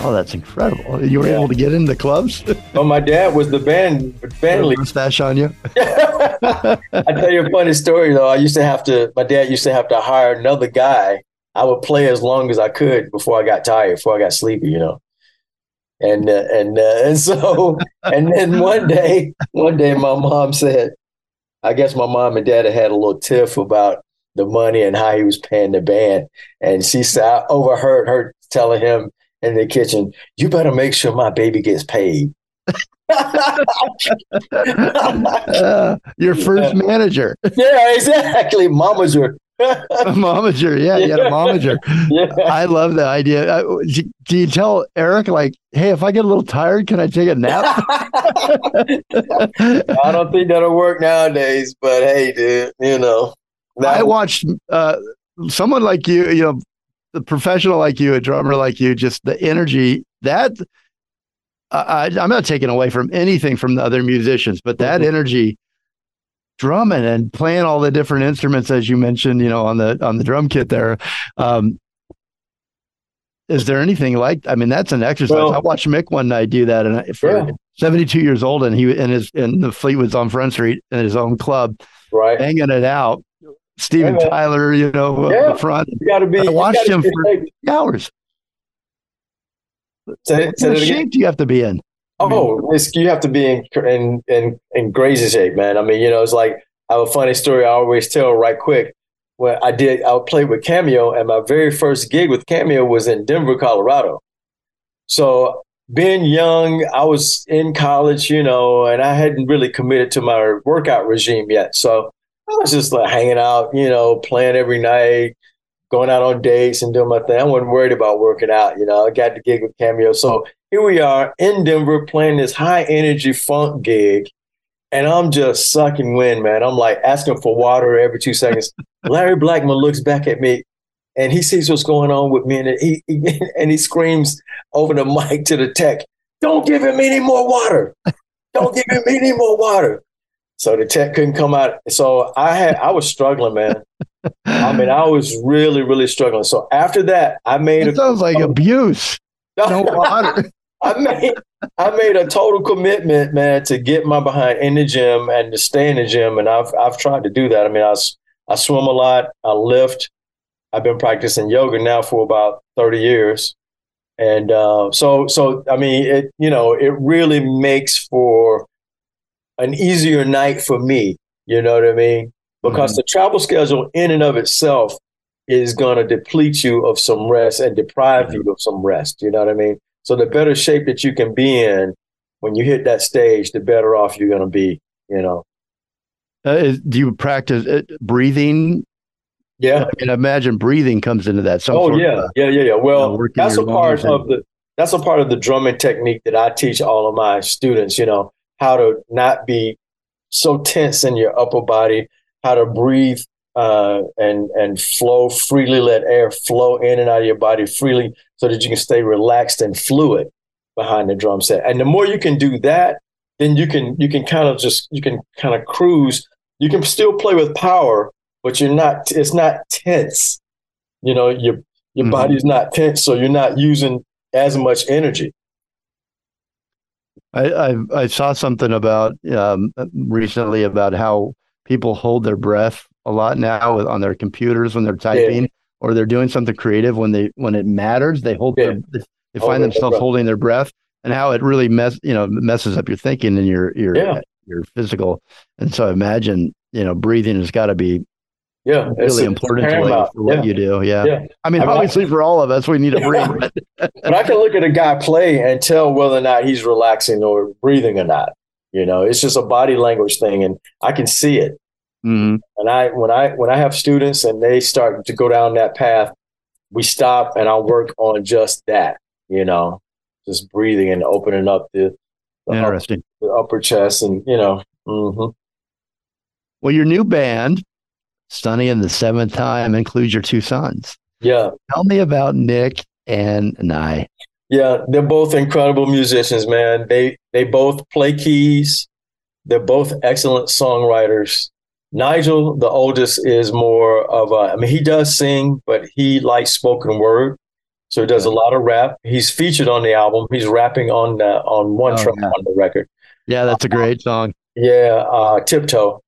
Speaker 2: Oh, that's incredible. You were
Speaker 4: Yeah.
Speaker 2: able to get into clubs? (laughs)
Speaker 4: But my dad was the band band leader.
Speaker 2: Mustache on you? (laughs)
Speaker 4: I tell you a funny story though. I used to have to. My dad used to have to hire another guy. I would play as long as I could before I got tired, before I got sleepy, you know. And uh, and uh, and so (laughs) and then one day, one day, my mom said, I guess my mom and dad had had a little tiff about the money and how he was paying the band, and she said I overheard her telling him in the kitchen, "You better make sure my baby gets paid."
Speaker 2: Uh, (laughs) your first manager. (laughs)
Speaker 4: yeah, exactly. Mamas are. (laughs)
Speaker 2: A momager. Yeah, you had a momager.
Speaker 4: yeah.
Speaker 2: I love the idea. Do you tell Eric, like, hey, if I get a little tired, can I take a nap?
Speaker 4: I don't think that'll work nowadays, but hey, dude, you know.
Speaker 2: I watched uh, someone like you, you know, a professional like you, a drummer like you, just the energy that I, I, I'm not taking away from anything from the other musicians, but that
Speaker 4: Mhm.
Speaker 2: energy drumming and playing all the different instruments as you mentioned, you know, on the on the drum kit there. Um, is there anything like? I mean, that's an exercise.
Speaker 4: Well-
Speaker 2: I watched Mick one night do that, and I- for
Speaker 4: Yeah.
Speaker 2: 72 years old, and he and his and the fleet was on Front Street in his own club,
Speaker 4: right?
Speaker 2: banging it out. Steven
Speaker 4: Yeah.
Speaker 2: Tyler, you know,
Speaker 4: Yeah.
Speaker 2: up front
Speaker 4: You got to be.
Speaker 2: I
Speaker 4: you
Speaker 2: watched him for- hours.
Speaker 4: Say,
Speaker 2: What
Speaker 4: say
Speaker 2: kind
Speaker 4: that
Speaker 2: of
Speaker 4: again.
Speaker 2: shape do you have to be in?
Speaker 4: Oh, it's, you have to be in in in in crazy shape, man. I mean, you know, it's like I have a funny story I always tell right quick. When I did, I played with Cameo, and my very first gig with Cameo was in Denver, Colorado. So being young, I was in college, you know, and I hadn't really committed to my workout regime yet. So I was just like hanging out, you know, playing every night, going out on dates and doing my thing. I wasn't worried about working out, you know. I got the gig with Cameo. So here we are in Denver playing this high energy funk gig. And I'm just sucking wind, man. I'm like asking for water every two seconds. (laughs) Larry Blackmon looks back at me and he sees what's going on with me and he, he (laughs) and he screams over the mic to the tech, Don't give him any more water. Don't give him any more water. So the tech couldn't come out. So I had I was struggling, man. (laughs) I mean, I was really, really struggling. So after that, I made
Speaker 2: It sounds like abuse. No (laughs) water.
Speaker 4: I made I made a total commitment, man, to get my behind in the gym and to stay in the gym. And I've I've tried to do that. I mean, I I swim a lot, I lift. I've been practicing yoga now for about thirty years, and uh, so so I mean, it you know it really makes for an easier night for me. You know what I mean? Because the travel schedule in and of itself is going to deplete you of some rest and deprive you of some rest. You know what I mean? So the better shape that you can be in when you hit that stage, the better off you're going to be. You know?
Speaker 2: Uh, is- do you practice uh, breathing?
Speaker 4: Yeah.
Speaker 2: I can imagine breathing comes into that. Some
Speaker 4: oh
Speaker 2: sort of,
Speaker 4: yeah,
Speaker 2: uh,
Speaker 4: yeah, yeah, yeah. Well,
Speaker 2: working
Speaker 4: that's a part of the that's a part of the drumming technique that I teach all of my students. You know how to not be so tense in your upper body, how to breathe uh, and and flow freely, let air flow in and out of your body freely, so that you can stay relaxed and fluid behind the drum set. And the more you can do that, then you can you can kind of just you can kind of cruise. You can still play with power, but you're not. It's not tense. You know your your
Speaker 2: Mhm.
Speaker 4: body's not tense, so you're not using as much energy.
Speaker 2: I, I I saw something about um, recently about how people hold their breath a lot now with, on their computers when they're typing or they're doing something creative when they when it matters they hold
Speaker 4: Yeah.
Speaker 2: their, they find
Speaker 4: their
Speaker 2: themselves
Speaker 4: breath.
Speaker 2: holding their breath and how it really mess you know messes up your thinking and your your
Speaker 4: Yeah.
Speaker 2: your physical and so I imagine you know breathing has got to be
Speaker 4: Yeah,
Speaker 2: really important to what, for what
Speaker 4: Yeah.
Speaker 2: you do yeah.
Speaker 4: Yeah.
Speaker 2: I mean
Speaker 4: I mean, I-
Speaker 2: obviously for all of us we need to (laughs) breathe but
Speaker 4: But I can look at a guy play and tell whether or not he's relaxing or breathing or not. You know, it's just a body language thing, and I can see it.
Speaker 2: Mhm.
Speaker 4: And I when I when I have students and they start to go down that path, we stop and I'll work on just that. You know, just breathing and opening up the, the,
Speaker 2: interesting
Speaker 4: the upper chest, and you know, mhm.
Speaker 2: well your new band Sonny and the Seventh Time includes your two sons
Speaker 4: yeah,
Speaker 2: Tell me about Nic and Ni.
Speaker 4: Yeah, they're both incredible musicians, man. They they both play keys. They're both excellent songwriters. Nigel, the oldest, is more of a. I mean, he does sing, but he likes spoken word, so he does a lot of rap. He's featured on the album. He's rapping on uh, on one
Speaker 2: Oh,
Speaker 4: track
Speaker 2: yeah.
Speaker 4: on the record.
Speaker 2: Yeah, that's a great song.
Speaker 4: Yeah, uh, tiptoe.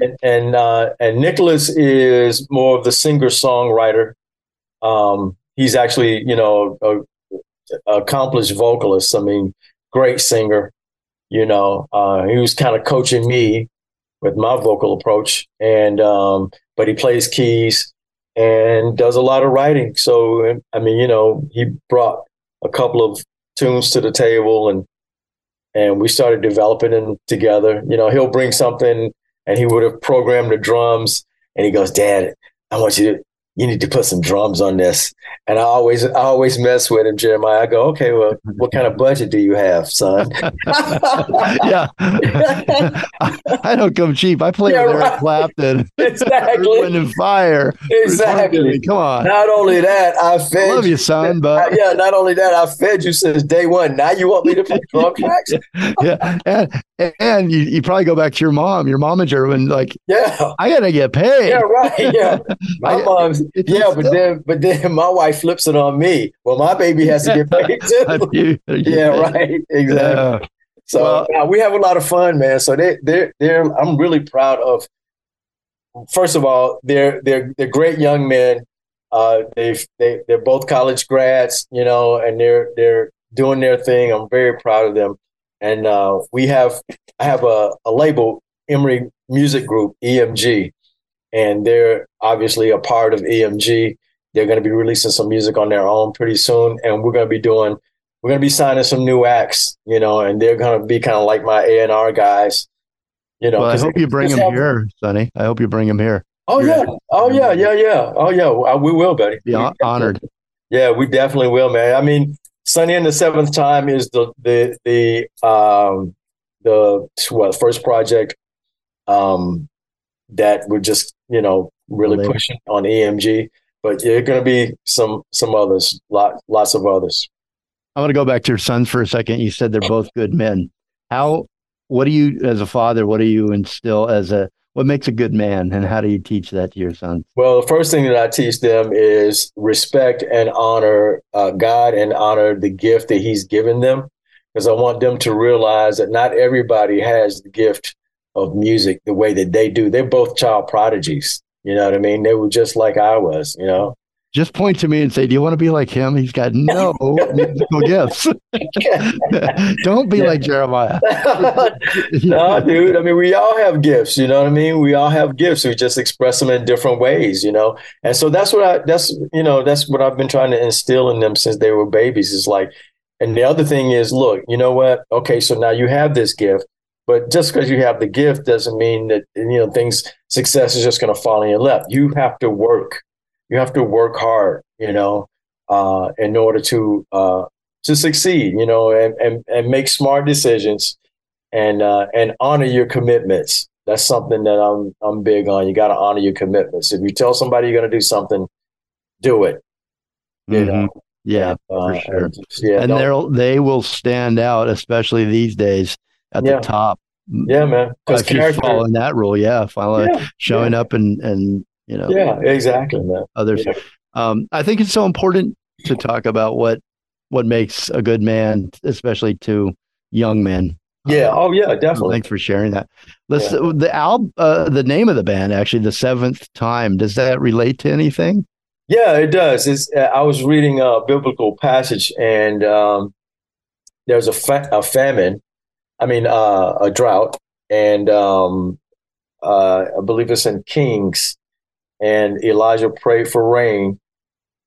Speaker 4: And and, uh, and Nicholas is more of the singer songwriter. Um, he's actually, you know, a, a accomplished vocalist. I mean, great singer. You know, uh, he was kind of coaching me with my vocal approach, and um, but he plays keys and does a lot of writing. So I mean, you know, he brought a couple of tunes to the table, and and we started developing them together. You know, he'll bring something and he would have programmed the drums. And he goes dad i want you to you need to put some drums on this and i always i always mess with him jeremiah i go okay well what kind of budget do you have son (laughs)
Speaker 2: yeah. (laughs) I don't come cheap. I play
Speaker 4: Yeah,
Speaker 2: with Eric
Speaker 4: right.
Speaker 2: Clapton. (laughs)
Speaker 4: exactly
Speaker 2: Wind and Fire.
Speaker 4: exactly
Speaker 2: Come on.
Speaker 4: not only that i
Speaker 2: I
Speaker 4: fed
Speaker 2: love you, son, but
Speaker 4: yeah not only that i fed you since day one now you want me to play drum tracks
Speaker 2: yeah. And, and you, you probably go back to your mom, your momager, and like,
Speaker 4: yeah
Speaker 2: I got to get paid.
Speaker 4: yeah right yeah my
Speaker 2: I-
Speaker 4: mom's yeah but then but then (laughs) my wife flips it on me well my baby has to get (laughs) paid too yeah right exactly
Speaker 2: Yeah.
Speaker 4: So
Speaker 2: Well-
Speaker 4: we have a lot of fun, man. So they they they're I'm really proud of. First of all, they're they're they're great young men. Uh, they've they they're both college grads, you know, and they're they're doing their thing. I'm very proud of them. And uh, we have I have a, a label, Emory Music Group, EMG, and they're obviously a part of EMG. They're going to be releasing some music on their own pretty soon, and we're going to be doing we're going to be signing some new acts, you know, and they're going to be kind of like my A and R guys, you know.
Speaker 2: Well, I hope you bring
Speaker 4: have-
Speaker 2: here, Sonny. I hope you bring him here.
Speaker 4: Oh yeah, oh yeah, yeah, yeah, oh yeah. uh, We will, buddy.
Speaker 2: Be hon- honored.
Speaker 4: Yeah, we definitely will, man. I mean, Sonny and the Seventh Time is the the the um the what first project um that we're just you know really
Speaker 2: Label.
Speaker 4: pushing on EMG, but are going to be some some others, lot lots of others.
Speaker 2: I want to go back to your sons for a second. You said they're both good men. How, what do you, as a father, what do you instill as a, what makes a good man and how do you teach that to your sons?
Speaker 4: Well, the first thing that I teach them is respect and honor uh, God and honor the gift that He's given them, because I want them to realize that not everybody has the gift of music the way that they do. They're both child prodigies. You know what I mean? They were just like I was. You know.
Speaker 2: Just point to me and say, do you want to be like him? He's got no (laughs) musical gifts. (laughs) Don't be
Speaker 4: Yeah.
Speaker 2: like Jeremiah. (laughs)
Speaker 4: no, dude. I mean, we all have gifts. You know what I mean? We all have gifts. We just express them in different ways. You know, and so that's what I. That's you know, that's what I've been trying to instill in them since they were babies. Is like, and the other thing is, look, you know what? Okay, so now you have this gift, but just because you have the gift doesn't mean that you know things. Success is just going to fall in your lap. You have to work. You have to work hard. You know, uh, in order to uh, to succeed. You know, and and and make smart decisions and uh, and honor your commitments. That's something that I'm I'm big on. You got to honor your commitments. If you tell somebody you're going to do something, do it. You
Speaker 2: Mhm.
Speaker 4: know.
Speaker 2: Yeah,
Speaker 4: Uh,
Speaker 2: for sure.
Speaker 4: and yeah,
Speaker 2: and they'll, they will stand out, especially these days at
Speaker 4: Yeah.
Speaker 2: the top.
Speaker 4: yeah, man. Because character.
Speaker 2: following that rule, yeah, follow
Speaker 4: Yeah,
Speaker 2: showing up and and you know
Speaker 4: yeah, exactly, man.
Speaker 2: others.
Speaker 4: Yeah.
Speaker 2: Um, I think it's so important to talk about what what makes a good man, especially to young men.
Speaker 4: Yeah. Oh, yeah, definitely.
Speaker 2: Thanks for sharing that. Let's, The album, uh, the name of the band, actually, the seventh time. Does that relate to anything?
Speaker 4: Yeah, it does. It's, uh, I was reading a biblical passage, and um, there's a, fa- a famine. I mean, uh, a drought, and um, uh, I believe it's in Kings. And Elijah prayed for rain,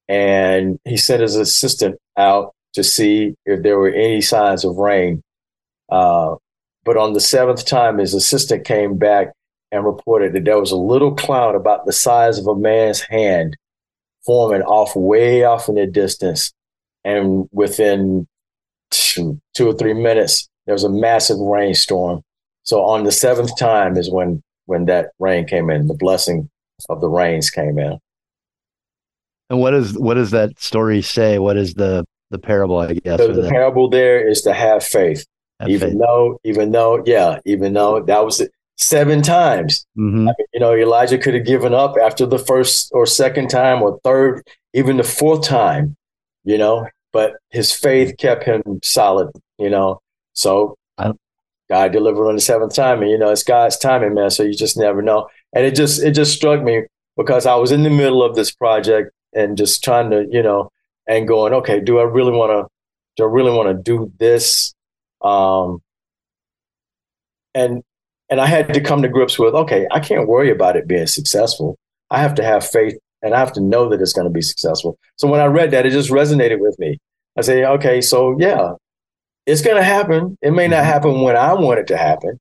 Speaker 4: and he sent his assistant out to see if there were any signs of rain. Uh, but on the seventh time, his assistant came back and reported that there was a little cloud about the size of a man's hand forming off way off in the distance. And within two, two or three minutes, there was a massive rainstorm. So on the seventh time is when when that rain came in, the blessing of the rains came in.
Speaker 2: And what is what does that story say? What is the the parable? I guess.
Speaker 4: So the parable there is to have faith.
Speaker 2: have
Speaker 4: even
Speaker 2: faith?
Speaker 4: though, even though, yeah, even though that was seven times.
Speaker 2: Mhm.
Speaker 4: You know, Elijah could have given up after the first or second time or third, even the fourth time, you know, but his faith kept him solid, you know. So
Speaker 2: I-
Speaker 4: God delivered on the seventh time. And you know, it's God's timing, man. So you just never know. And it just it just struck me because I was in the middle of this project and just trying to, you know, and going, okay, do I really want to do I really want to do this? Um and and I had to come to grips with, okay, I can't worry about it being successful. I have to have faith and I have to know that it's going to be successful. So when I read that, it just resonated with me. I say, okay, so yeah, it's going to happen. It may not happen when I want it to happen,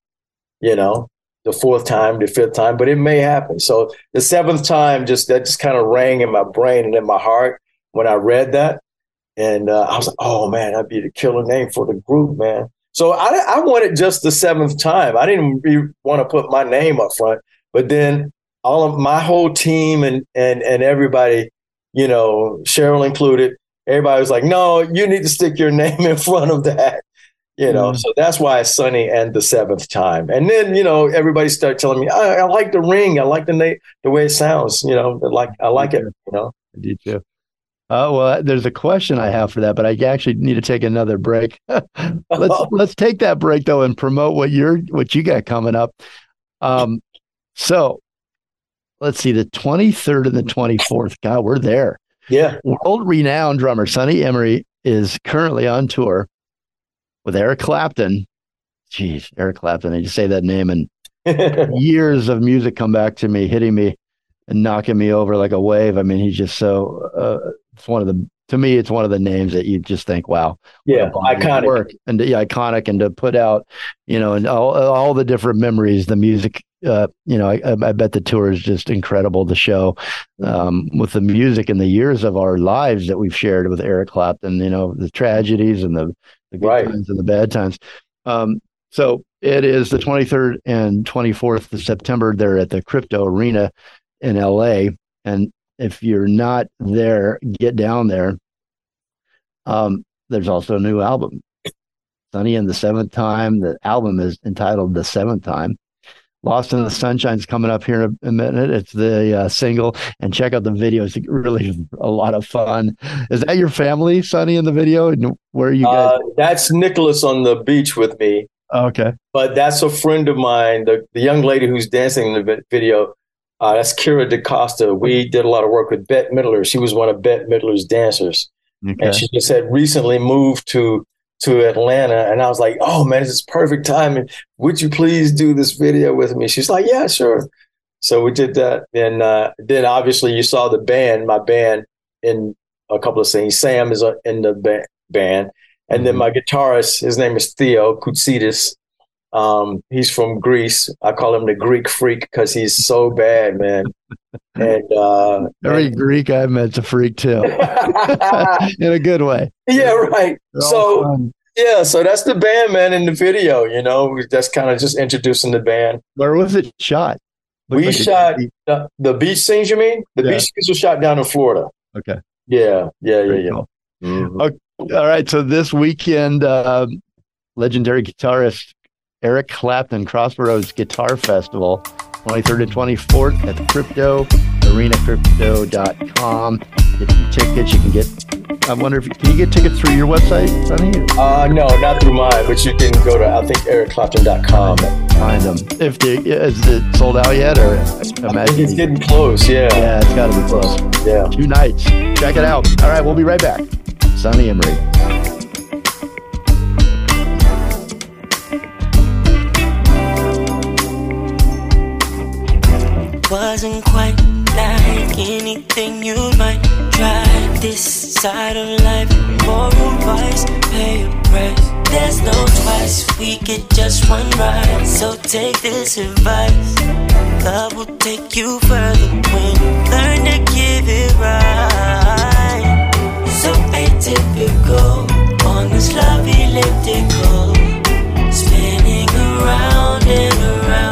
Speaker 4: you know, the fourth time, the fifth time, but it may happen. So the seventh time, just that just kind of rang in my brain and in my heart when I read that. And uh, I was like, oh man, that'd be the killer name for the group, man. So I, I wanted just the seventh time. I didn't re- want to put my name up front, but then all of my whole team and and and everybody, you know, Cheryl included, everybody was like, no, you need to stick your (laughs) name in front of that. You know,
Speaker 2: Mhm.
Speaker 4: so that's why it's Sonny and the seventh time. And then, you know, everybody started telling me, I, I like the ring. I like the name, the way it sounds. You know, like I like it. You know,
Speaker 2: I do too. Oh well, there's a question I have for that, but I actually need to take another break. (laughs) let's (laughs) let's take that break though and promote what you're what you got coming up. Um, so let's see, the 23rd and the 24th. God, we're there.
Speaker 4: Yeah,
Speaker 2: World renowned drummer Sonny Emory is currently on tour with Eric Clapton. Jeez, Eric Clapton. I just say that name and (laughs) years of music come back to me, hitting me and knocking me over like a wave. I mean, he's just so. Uh, it's one of the to me, it's one of the names that you just think, wow,
Speaker 4: yeah, iconic.
Speaker 2: work and yeah, iconic, and to put out, you know, and all all the different memories, the music. Uh, you know, I, I bet the tour is just incredible. The show, um, with the music and the years of our lives that we've shared with Eric Clapton. You know, the tragedies and the, the good
Speaker 4: Right.
Speaker 2: times and the bad times. Um, so it is the 23rd and 24th of September. They're at the Crypto Arena in LA. And if you're not there, get down there. Um, there's also a new album, Sonny and the Seventh Time. The album is entitled The Seventh Time. Lost in the Sunshine's coming up here in a, a minute. It's the uh, single, and check out the video. It's really a lot of fun. Is that your family, Sonny, in the video? And where are you guys?
Speaker 4: Uh, that's Nicholas on the beach with me.
Speaker 2: okay.
Speaker 4: but that's a friend of mine. The, the young lady who's dancing in the video, uh, that's Kira DaCosta. We did a lot of work with Bette Midler. She was one of Bette Midler's dancers,
Speaker 2: Okay.
Speaker 4: and she just had recently moved to to Atlanta. And I was like, "Oh man, this is perfect timing. Would you please do this video with me?" She's like, "Yeah, sure." So we did that, and uh, then obviously you saw the band, my band, in a couple of scenes. Sam is uh, in the ba- band, and then
Speaker 2: Mhm.
Speaker 4: my guitarist, his name is Theo Koutsidis. Um, he's from Greece. I call him the Greek freak because he's so bad, man. (laughs) And uh,
Speaker 2: Every Greek I've met's a freak too, (laughs) (laughs) in a good way.
Speaker 4: yeah, right.
Speaker 2: They're
Speaker 4: So yeah, so that's the band, man, in the video. You know, that's kind of just introducing the band.
Speaker 2: where was it shot?
Speaker 4: We
Speaker 2: like
Speaker 4: shot the, the beach scenes. You mean the
Speaker 2: Yeah.
Speaker 4: beach scenes were shot down in Florida?
Speaker 2: Okay.
Speaker 4: Yeah, yeah, yeah,
Speaker 2: Very
Speaker 4: yeah.
Speaker 2: cool.
Speaker 4: Mhm.
Speaker 2: All right. So this weekend, uh, legendary guitarist Eric Clapton, Crossroads Guitar Festival, 23rd and 24th at the Crypto, arenacrypto.com. get some tickets. You can get. I wonder if you can you get tickets through your website, Sonny?
Speaker 4: Uh, no, not through mine, but you can go to I think ericclapton.com.
Speaker 2: Find them. If they is it sold out yet, or
Speaker 4: I think
Speaker 2: imagine
Speaker 4: it's getting close. Yeah,
Speaker 2: Yeah, it's got to be close.
Speaker 4: yeah.
Speaker 2: Two nights. Check it out. All right, we'll be right back. Sonny Emory.
Speaker 3: Wasn't quite like anything you might try. This side of life, moral wise, pay a price. There's no twice, we get just one ride. So take this advice. Love will take you further when you learn to give it right. So atypical on this love elliptical, spinning around and around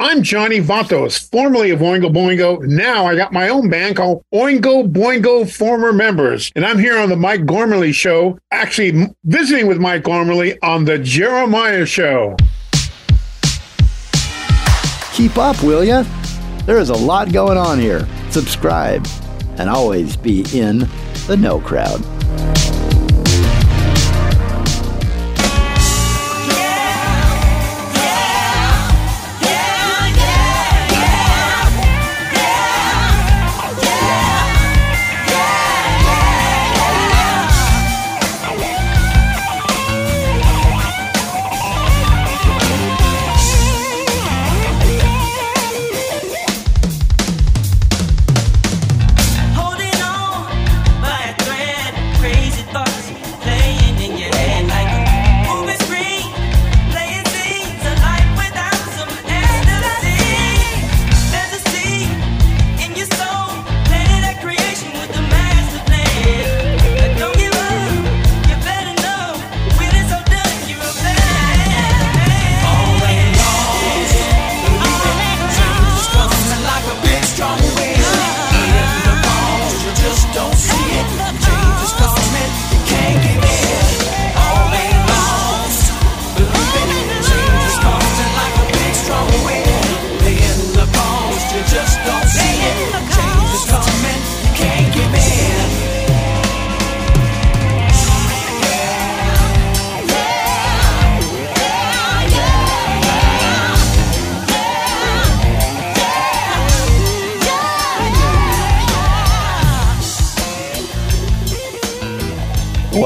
Speaker 6: I'm Johnny Vatos, formerly of Oingo Boingo. Now I got my own band called Oingo Boingo Former Members. And I'm here on the Mike Gormley Show, actually visiting with Mike Gormley on the Jeremiah Show.
Speaker 2: Keep up, will ya? There is a lot going on here. Subscribe and always be in the no crowd.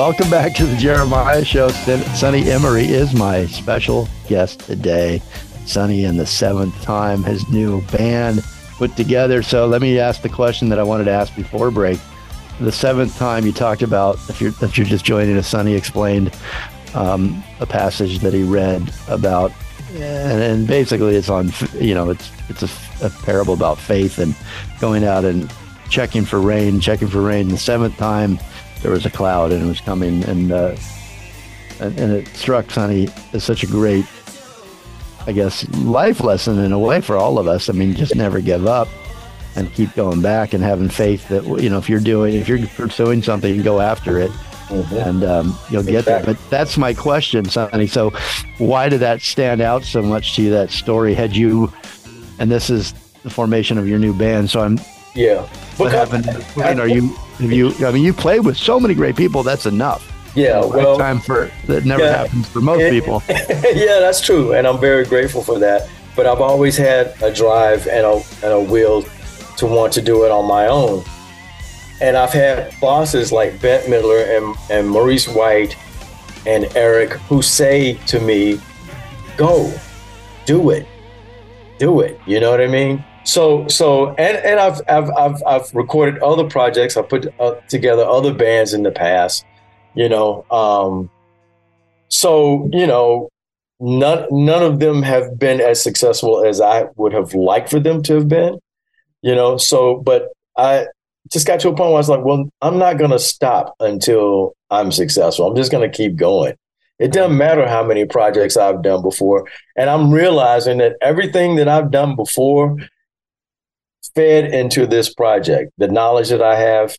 Speaker 2: Welcome back to the Jeremiah Show. Son- Sonny Emory is my special guest today. Sonny, in the seventh time, his new band put together. So let me ask the question that I wanted to ask before break. The seventh time you talked about, if you're if you're just joining us, Sonny explained um, a passage that he read about, and, and basically it's on, you know, it's it's a, a parable about faith and going out and checking for rain, checking for rain. The seventh time there was a cloud and it was coming, and uh, and, and it struck Sonny as such a great, I guess, life lesson in a way for all of us. I mean, just never give up and keep going back and having faith that you know if you're doing if you're pursuing something, go after it. And um, you'll get there. But that's my question, Sonny. So, why did that stand out so much to you? That story had you, and this is the formation of your new band. So, I'm
Speaker 4: Yeah.
Speaker 2: what happened? Are you? Have you? I mean, you played with so many great people. That's enough.
Speaker 4: Yeah, well,
Speaker 2: time for that never
Speaker 4: Yeah.
Speaker 2: happens for most (laughs) people.
Speaker 4: yeah, that's true, and I'm very grateful for that. But I've always had a drive and a and a will to want to do it on my own. And I've had bosses like Bette Midler and, and Maurice White and Eric who say to me, "Go, do it, do it." You know what I mean? So so and and I've I've I've, I've recorded other projects. I put uh, together other bands in the past. You know, um, so you know, none none of them have been as successful as I would have liked for them to have been. You know, so but I just got to a point where I was like, well, I'm not to stop until I'm successful. I'm just to keep going. It doesn't matter how many projects I've done before. And I'm realizing that everything that I've done before fed into this project. The knowledge that I have,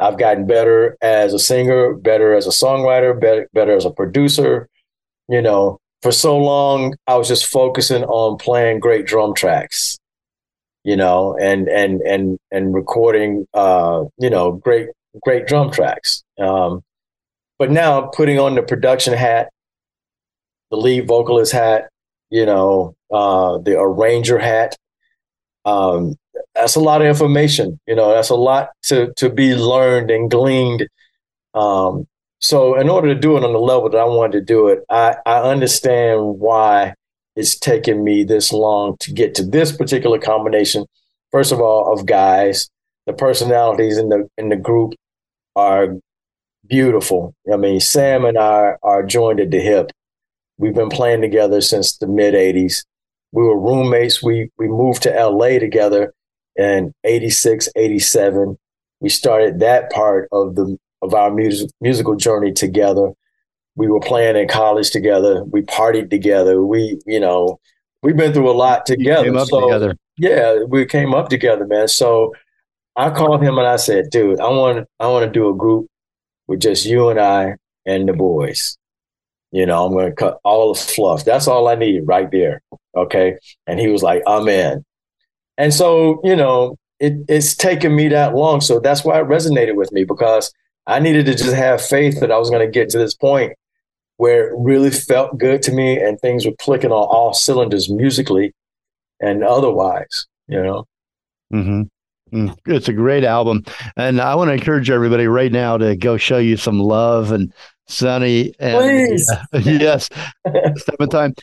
Speaker 4: I've gotten better as a singer, better as a songwriter, better, better as a producer. You know, for so long, I was just focusing on playing great drum tracks, you know, and and and and recording, uh, you know, great great drum tracks. Um, but now putting on the production hat, the lead vocalist hat, you know, uh, the arranger hat, um, that's a lot of information. You know, that's a lot to to be learned and gleaned. Um, so, in order to do it on the level that I wanted to do it, I, I understand why it's taken me this long to get to this particular combination. First of all, of guys, the personalities in the in the group are beautiful. I mean, Sam and I are joined at the hip. We've been playing together since the mid '80s. We were roommates. We we moved to LA together in 86, 87. We started that part of the of our music, musical journey together. We were playing in college together. We partied together. We, you know, we've been through a lot together.
Speaker 2: Came up
Speaker 4: so,
Speaker 2: together.
Speaker 4: Yeah, we came up together, man. So I called him and I said, dude, I want I want to do a group with just you and I and the boys. You know, I'm going to cut all the fluff. That's all I need right there. Okay. And he was like, I'm in. And so, you know, it, it's taken me that long. So that's why it resonated with me because I needed to just have faith that I was going to get to this point where it really felt good to me and things were clicking on all cylinders musically and otherwise, you know.
Speaker 2: Mm-hmm. Mm, It's a great album. And I want to encourage everybody right now to go show you some love and Sonny. And,
Speaker 4: Please. (laughs)
Speaker 2: yes. Seventh time.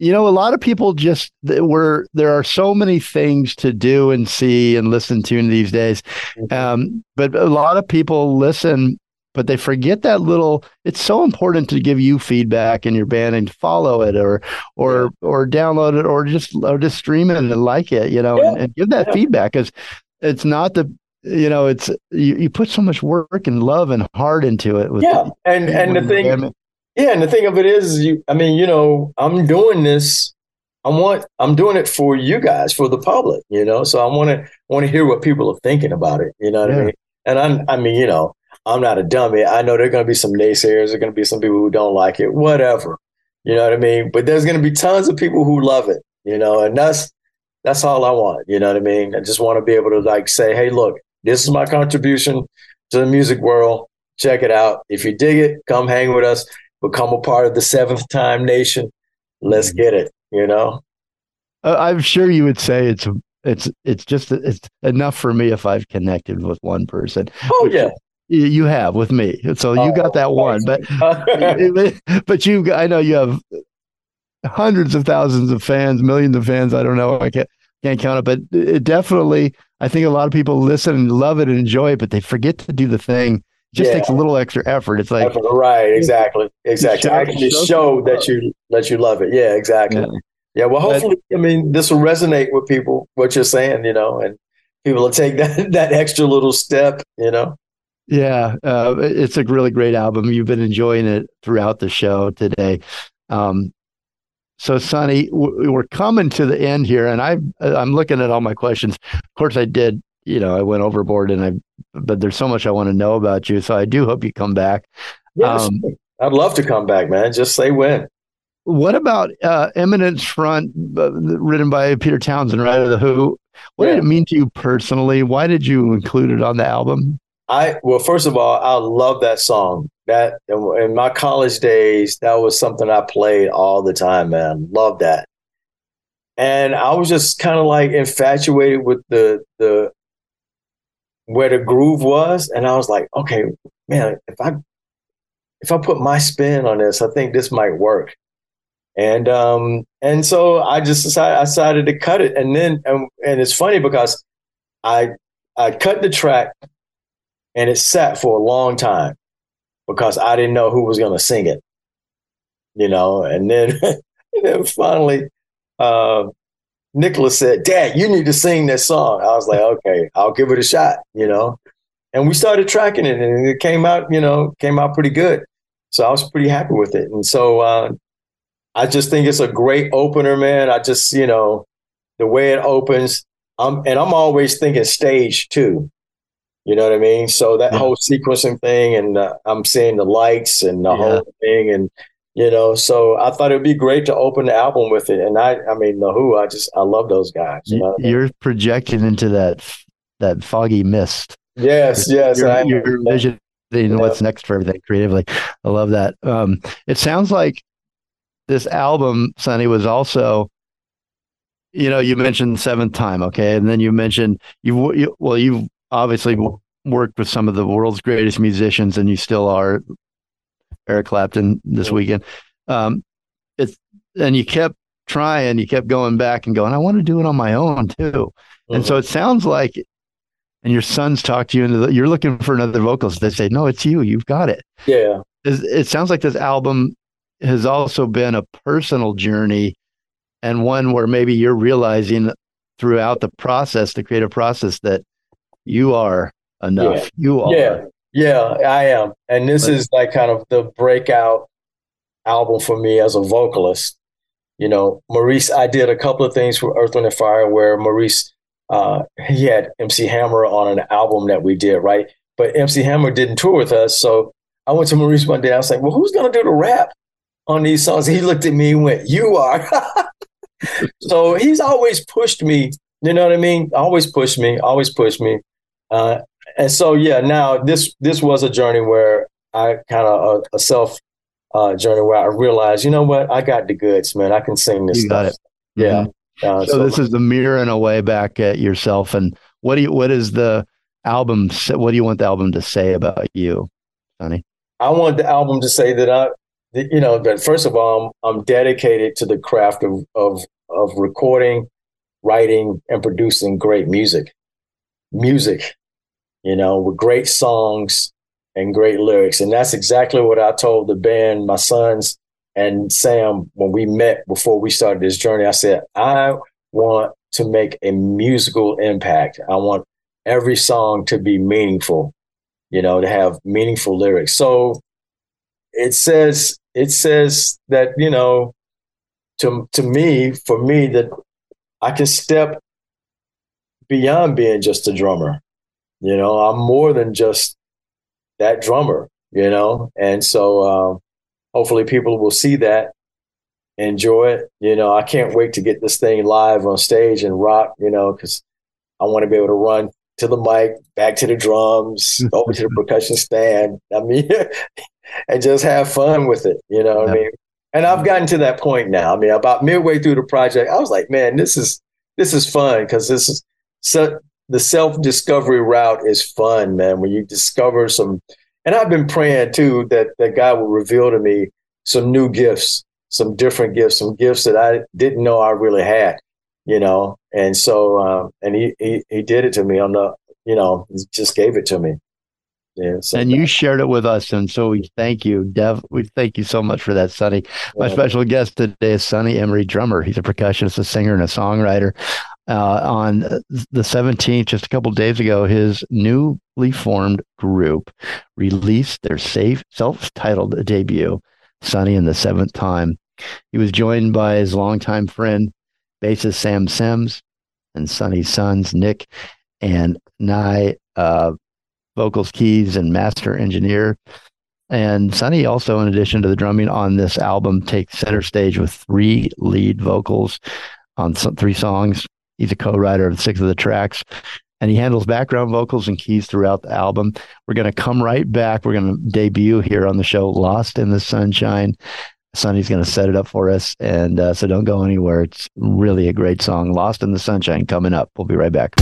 Speaker 2: You know, a lot of people just were there are so many things to do and see and listen to in these days. Um, but a lot of people listen, but they forget that little it's so important to give you feedback in your band and follow it or or or download it or just or just stream it and like it, you know, and,
Speaker 4: Yeah.
Speaker 2: and give that
Speaker 4: Yeah.
Speaker 2: feedback because it's not the you know, it's you, you put so much work and love and heart into it with
Speaker 4: Yeah. And and the thing. Yeah, and the thing of it is, you. I mean, you know, I'm doing this. I want. I'm doing it for you guys, for the public. You know, so I want to want to hear what people are thinking about it. You know what
Speaker 2: Yeah.
Speaker 4: I mean? And I'm. I mean, you know, I'm not a dummy. I know there are going to be some naysayers. There are going to be some people who don't like it. Whatever. You know what I mean? But there's going to be tons of people who love it. You know, and that's that's all I want. You know what I mean? I just want to be able to like say, hey, look, this is my contribution to the music world. Check it out. If you dig it, come hang with us. Become a part of the seventh time nation. Let's get it. You know?
Speaker 2: Uh, I'm sure you would say it's it's it's just it's enough for me if I've connected with one person.
Speaker 4: Oh yeah.
Speaker 2: You, you have with me, so you got that one. (laughs) But but you, I know you have hundreds of thousands of fans, millions of fans. I don't know. I can't can't count it, but it definitely. I think a lot of people listen and love it and enjoy it, but they forget to do the thing. Just
Speaker 4: Yeah.
Speaker 2: takes a little extra effort. It's like
Speaker 4: right. Exactly. Exactly. Actually,
Speaker 2: show
Speaker 4: show that you that you love it. Yeah. Exactly.
Speaker 2: Yeah.
Speaker 4: Yeah. well,
Speaker 2: But-
Speaker 4: hopefully, I mean, this will resonate with people. What you're saying, you know, and people will take (laughs) that that extra little step. You know.
Speaker 2: Yeah, uh, it's a really great album. You've been enjoying it throughout the show today. Um, so, Sonny, we're coming to the end here, and I I'm looking at all my questions. Of course, I did. You know, I went overboard, and I but there's so much I want to know about you. So I do hope you come back.
Speaker 4: Yeah.
Speaker 2: Um.
Speaker 4: I'd love to come back, man. Just say when.
Speaker 2: What about uh, Eminence Front, uh, written by Peter Townshend, right? Of the Who. What did it mean to you personally? Why did you include it on the album?
Speaker 4: I well, first of all, I love that song. That in my college days, that was something I played all the time, man. Love that. And I was just kind of like infatuated with the the where the groove was, and I was like, okay, man, if I if I put my spin on this, I think this might work. And um and so I just decided I decided to cut it, and then and, and it's funny because I I cut the track and it sat for a long time because I didn't know who was going to sing it, you know. And then, (laughs) and then finally, uh, Nicholas said, Dad, you need to sing this song. I was like, okay, I'll give it a shot, you know. And we started tracking it and it came out, you know, came out pretty good. So I was pretty happy with it. And so uh, I just think it's a great opener, man. I just, you know, the way it opens, um, and I'm always thinking stage two. You know what I mean? So that
Speaker 2: Yeah.
Speaker 4: whole sequencing thing, and uh, I'm seeing the lights and the
Speaker 2: Yeah.
Speaker 4: whole thing, and you know, so I thought it'd be great to open the album with it. And I, I mean, the Who, I just, I love those guys. You know I mean?
Speaker 2: You're projecting into that that foggy mist.
Speaker 4: Yes, yes,
Speaker 2: you're,
Speaker 4: I
Speaker 2: you're envisioning what's next for everything creatively. I love that. Um, it sounds like this album, Sonny, was also, you know, you mentioned seventh time, okay, and then you mentioned you, you well, you've obviously worked with some of the world's greatest musicians, and you still are. Eric Clapton this
Speaker 4: Mhm.
Speaker 2: weekend. Um, it's and you kept trying, you kept going back and going. I want to do it on my own too. And
Speaker 4: Mm-hmm.
Speaker 2: so it sounds like, and your sons talk to you into the, you're looking for another vocalist. They say, no, it's you. You've got it.
Speaker 4: yeah,
Speaker 2: It sounds like this album has also been a personal journey and one where maybe you're realizing throughout the process, the creative process, that you are enough. You are.
Speaker 4: Yeah, yeah, I am. And this
Speaker 2: But-
Speaker 4: is like kind of the breakout album for me as a vocalist. You know, Maurice, I did a couple of things for Earth, Wind, and Fire where Maurice, uh, he had MC Hammer on an album that we did, right? But MC Hammer didn't tour with us. So I went to Maurice one day. I was like, well, who's going to do the rap on these songs? He looked at me and went, you are. (laughs) so he's always pushed me. You know what I mean? Always pushed me, always pushed me. Uh, and so yeah now this this was a journey where i kind of a, a self uh journey where i realized you know what? I got the goods man. I can sing this
Speaker 2: You got
Speaker 4: stuff. yeah. Uh,
Speaker 2: Mhm. So, this is the mirror in a way back at yourself. And what do you, what is the album, what do you want the album to say about you, Sonny?
Speaker 4: i want the album to say that i that, you know that first of all i'm, I'm dedicated to the craft of, of of recording writing and producing great music. Music you know with great songs and great lyrics. And that's exactly what i told the band my sons and sam when we met before we started this journey. I said i want to make a musical impact. I want every song to be meaningful you know to have meaningful lyrics. So it says it says that you know to to me for me that i can step beyond being just a drummer you know i'm more than just that drummer you know? And so um, hopefully people will see that enjoy it. You know i can't wait to get this thing live on stage and rock you know because i want to be able to run to the mic back to the drums (laughs) over to the percussion stand. I mean (laughs) and just have fun with it you know what i mean? And i've gotten to that point now. I mean about midway through the project i was like man this is this is fun because this is so the self discovery route is fun, man. When you discover some, and I've been praying too that that God will reveal to me some new gifts, some different gifts, some gifts that I didn't know I really had, you know. And so, um, and he he he did it to me on the, you know, he just gave it to me. Yeah.
Speaker 2: And you shared it with us. And so we thank you, Dev. We thank you so much for that, Sonny. My
Speaker 4: Yeah.
Speaker 2: special guest today is Sonny Emory Drummer. He's a percussionist, a singer, and a songwriter. Uh, on the 17th, just a couple days ago, his newly formed group released their safe, self-titled debut, Sonny in the Seventh Time. He was joined by his longtime friend, bassist Sam Sims, and Sonny's sons, Nic and Ni, uh, vocals, keys, and master engineer. And Sonny also, in addition to the drumming on this album, takes center stage with three lead vocals on some, three songs. He's a co-writer of six of the tracks, and he handles background vocals and keys throughout the album. We're going to come right back. We're going to debut here on the show, "Lost in the Sunshine." Sonny's going to set it up for us, and uh, so don't go anywhere. It's really a great song, "Lost in the Sunshine," coming up. We'll be right back.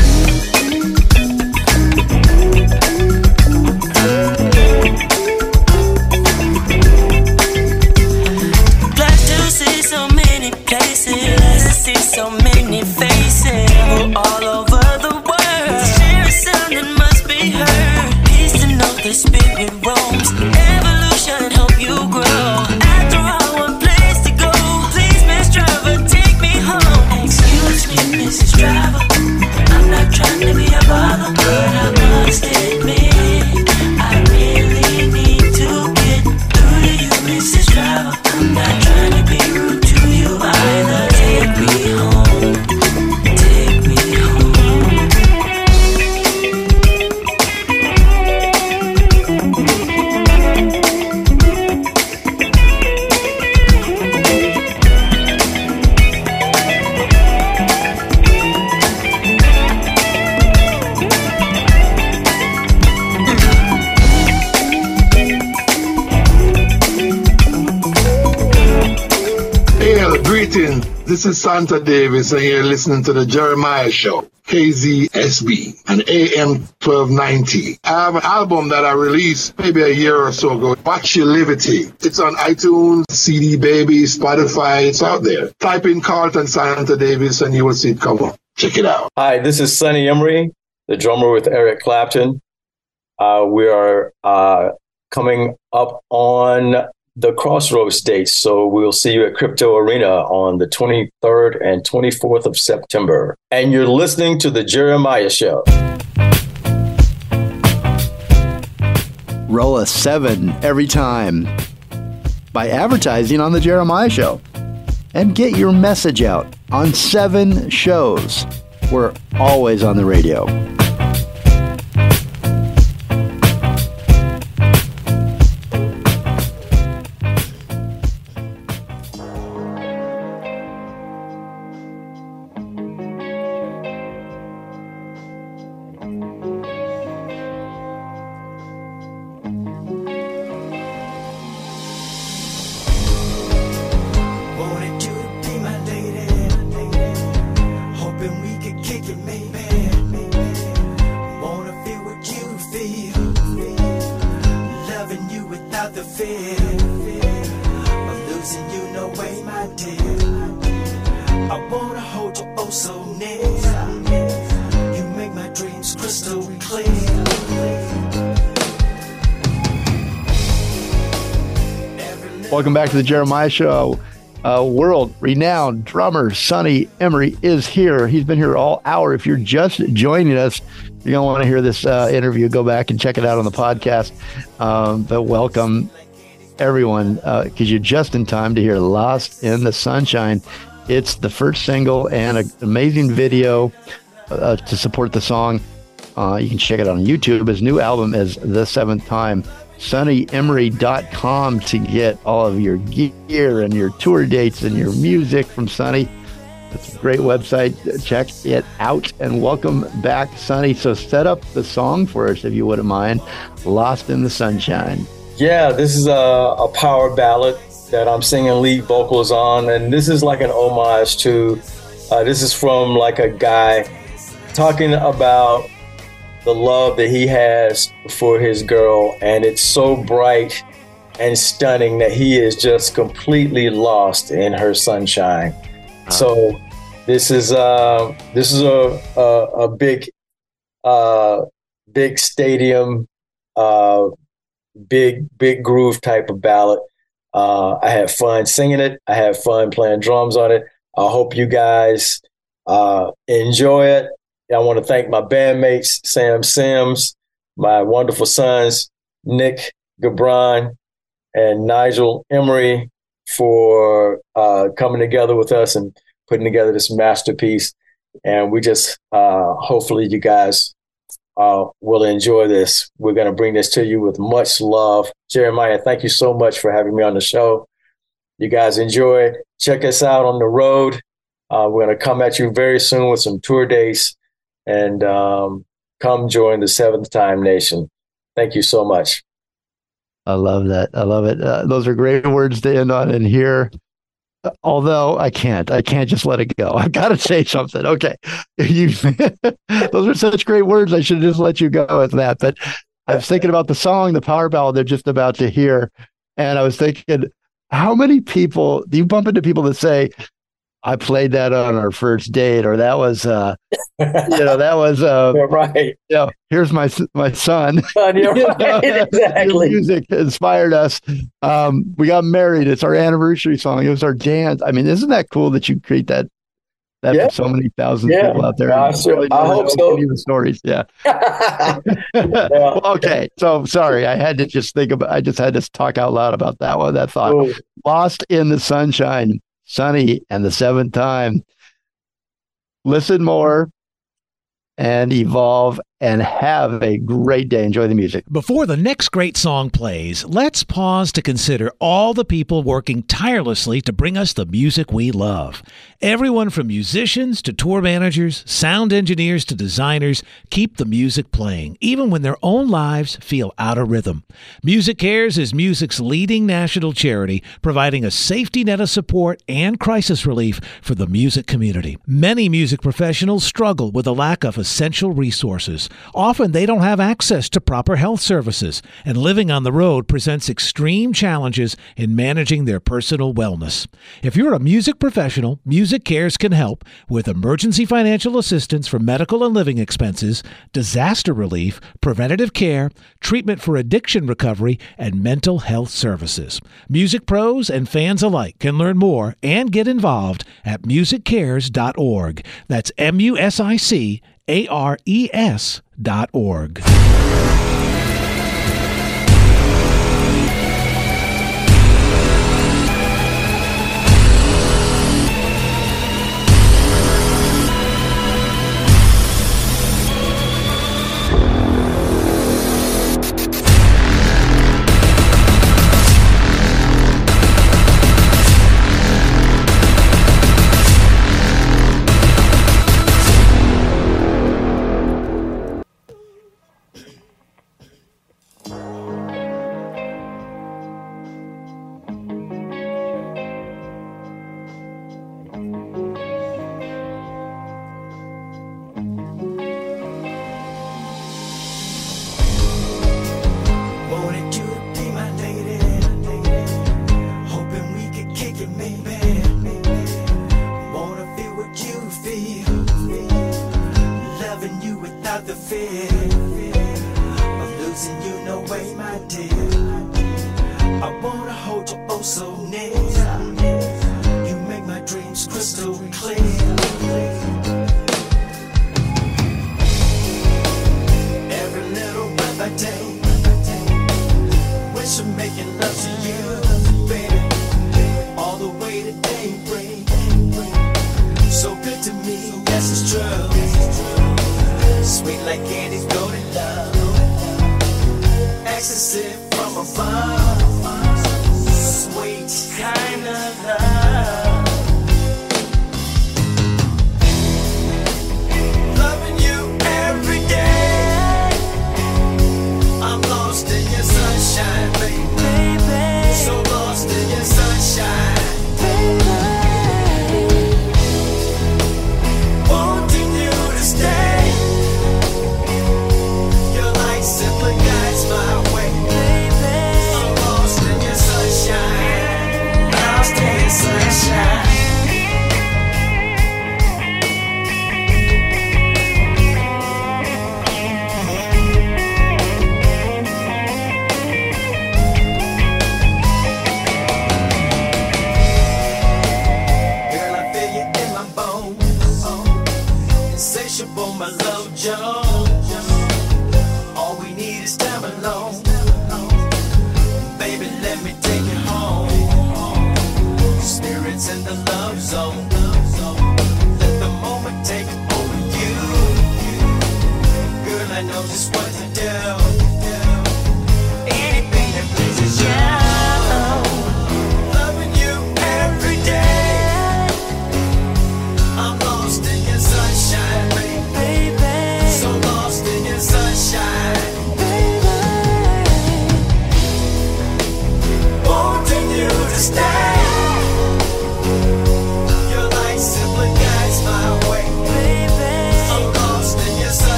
Speaker 7: Is Santa Davis, and you're listening to the Jeremiah Show, KZSB, and AM 1290. I have an album that I released maybe a year or so ago, Watch Your Liberty. It's on iTunes, CD Baby, Spotify. It's out there. Type in Carlton Santa Davis, and you will see it come up. Check it out.
Speaker 4: Hi, this is Sonny Emory, the drummer with Eric Clapton. Uh, we are uh, coming up on the Crossroads dates, so we'll see you at Crypto Arena on the 23rd and 24th of September. And you're listening to the Jeremiah Show.
Speaker 2: Roll a seven every time by advertising on the Jeremiah Show and get your message out on seven shows. We're always on the radio.
Speaker 3: Fear. Of losing you, no way, my dear. I wanna hold you oh so near. You make my dreams crystal clear.
Speaker 2: Welcome back to the Jeremiah Show. Uh, world renowned drummer Sonny Emory is here. He's been here all hour. If you're just joining us, you're going to want to hear this uh, interview. Go back and check it out on the podcast. Um, but welcome, everyone, because you're just in time to hear Lost in the Sunshine. It's the first single and an amazing video uh, to support the song. Uh, you can check it out on YouTube. His new album is The Seventh Time. SonnyEmory.com to get all of your gear and your tour dates and your music from Sonny. It's a great website. Check it out and welcome back, Sonny. So set up the song for us, if you wouldn't mind. Lost in the Sunshine.
Speaker 4: Yeah, this is a, a power ballad that I'm singing lead vocals on, and this is like an homage to. Uh, this is from like a guy talking about the love that he has for his girl, and it's so bright and stunning that he is just completely lost in her sunshine. So this is uh this is a a, a big uh big stadium uh big big groove type of ballad. Uh, I had fun singing it. I had fun playing drums on it. I hope you guys uh, enjoy it. I want to thank my bandmates, Sam Sims, my wonderful sons, Nic Gibran and Nigel Emory, for uh, coming together with us and putting together this masterpiece. And we just, uh, hopefully, you guys uh, will enjoy this. We're going to bring this to you with much love. Jeremiah, thank you so much for having me on the show. You guys enjoy. Check us out on the road. Uh, we're going to come at you very soon with some tour dates and um, come join the Seventh Time Nation. Thank you so much.
Speaker 2: I love that. I love it. Uh, those are great words to end on and here. Although I can't, I can't just let it go. (laughs) I've got to say something. Okay, (laughs) you, those are such great words. I should just let you go with that. But I was thinking about the song, the power ballad they're just about to hear, and I was thinking, how many people do you bump into people that say, "I played that on our first date," or "That was, uh, (laughs) you know, that was, uh,
Speaker 4: right.
Speaker 2: you know, here's my my son." (laughs)
Speaker 4: Son, you're (laughs)
Speaker 2: You
Speaker 4: right. Exactly.
Speaker 2: music inspired us. Um, we got married. It's our anniversary song. It was our dance. I mean, isn't that cool that you create that that
Speaker 4: Yeah.
Speaker 2: for so many thousands
Speaker 4: Yeah.
Speaker 2: of people out there.
Speaker 4: I
Speaker 2: Really
Speaker 4: I hope so.
Speaker 2: the stories. Yeah. Well, okay. So sorry, I had to just think about. I just had to talk out loud about that one. That thought.
Speaker 4: Cool.
Speaker 2: Lost in the Sunshine, Sonny, and the seventh time. Listen more and evolve and have a great day. Enjoy the music.
Speaker 8: Before the next great song plays, let's pause to consider all the people working tirelessly to bring us the music we love. Everyone from musicians to tour managers, sound engineers to designers keep the music playing, even when their own lives feel out of rhythm. MusiCares is music's leading national charity, providing a safety net of support and crisis relief for the music community. Many music professionals struggle with a lack of essential resources. Often they don't have access to proper health services, and living on the road presents extreme challenges in managing their personal wellness. If you're a music professional, MusiCares can help with emergency financial assistance for medical and living expenses, disaster relief, preventative care, treatment for addiction recovery, and mental health services. Music pros and fans alike can learn more and get involved at musicares.org. That's M U S I C A R E S dot org.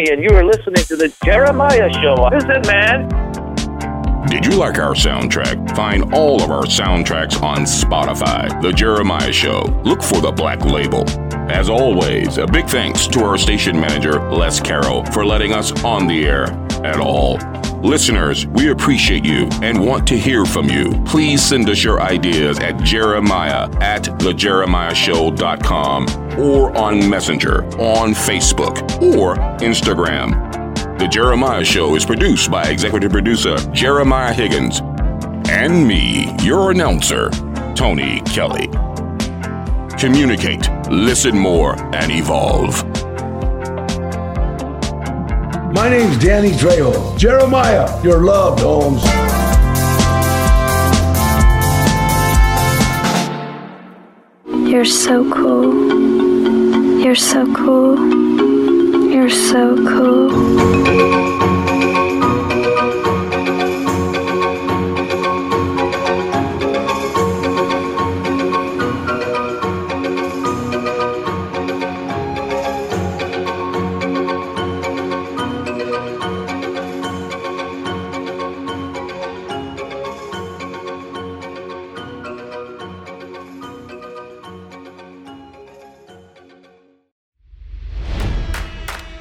Speaker 9: Jobrani, and you are listening to the Jeremiah Show. Listen, man.
Speaker 1: Did you like our soundtrack? Find all of our soundtracks on Spotify. The Jeremiah Show. Look for the black label. As always, a big thanks to our station manager, Les Carroll, for letting us on the air at all. Listeners, we appreciate you and want to hear from you. Please send us your ideas at jeremiah at thejeremiahshow.com or on Messenger, on Facebook, or Instagram. The Jeremiah Show is produced by executive producer Jeremiah Higgins and me, your announcer, Tony Kelly. Communicate, listen more, and evolve.
Speaker 10: My name's Danny Trejo. Jeremiah, you're loved, Holmes.
Speaker 11: You're so cool. You're so cool. You're so cool.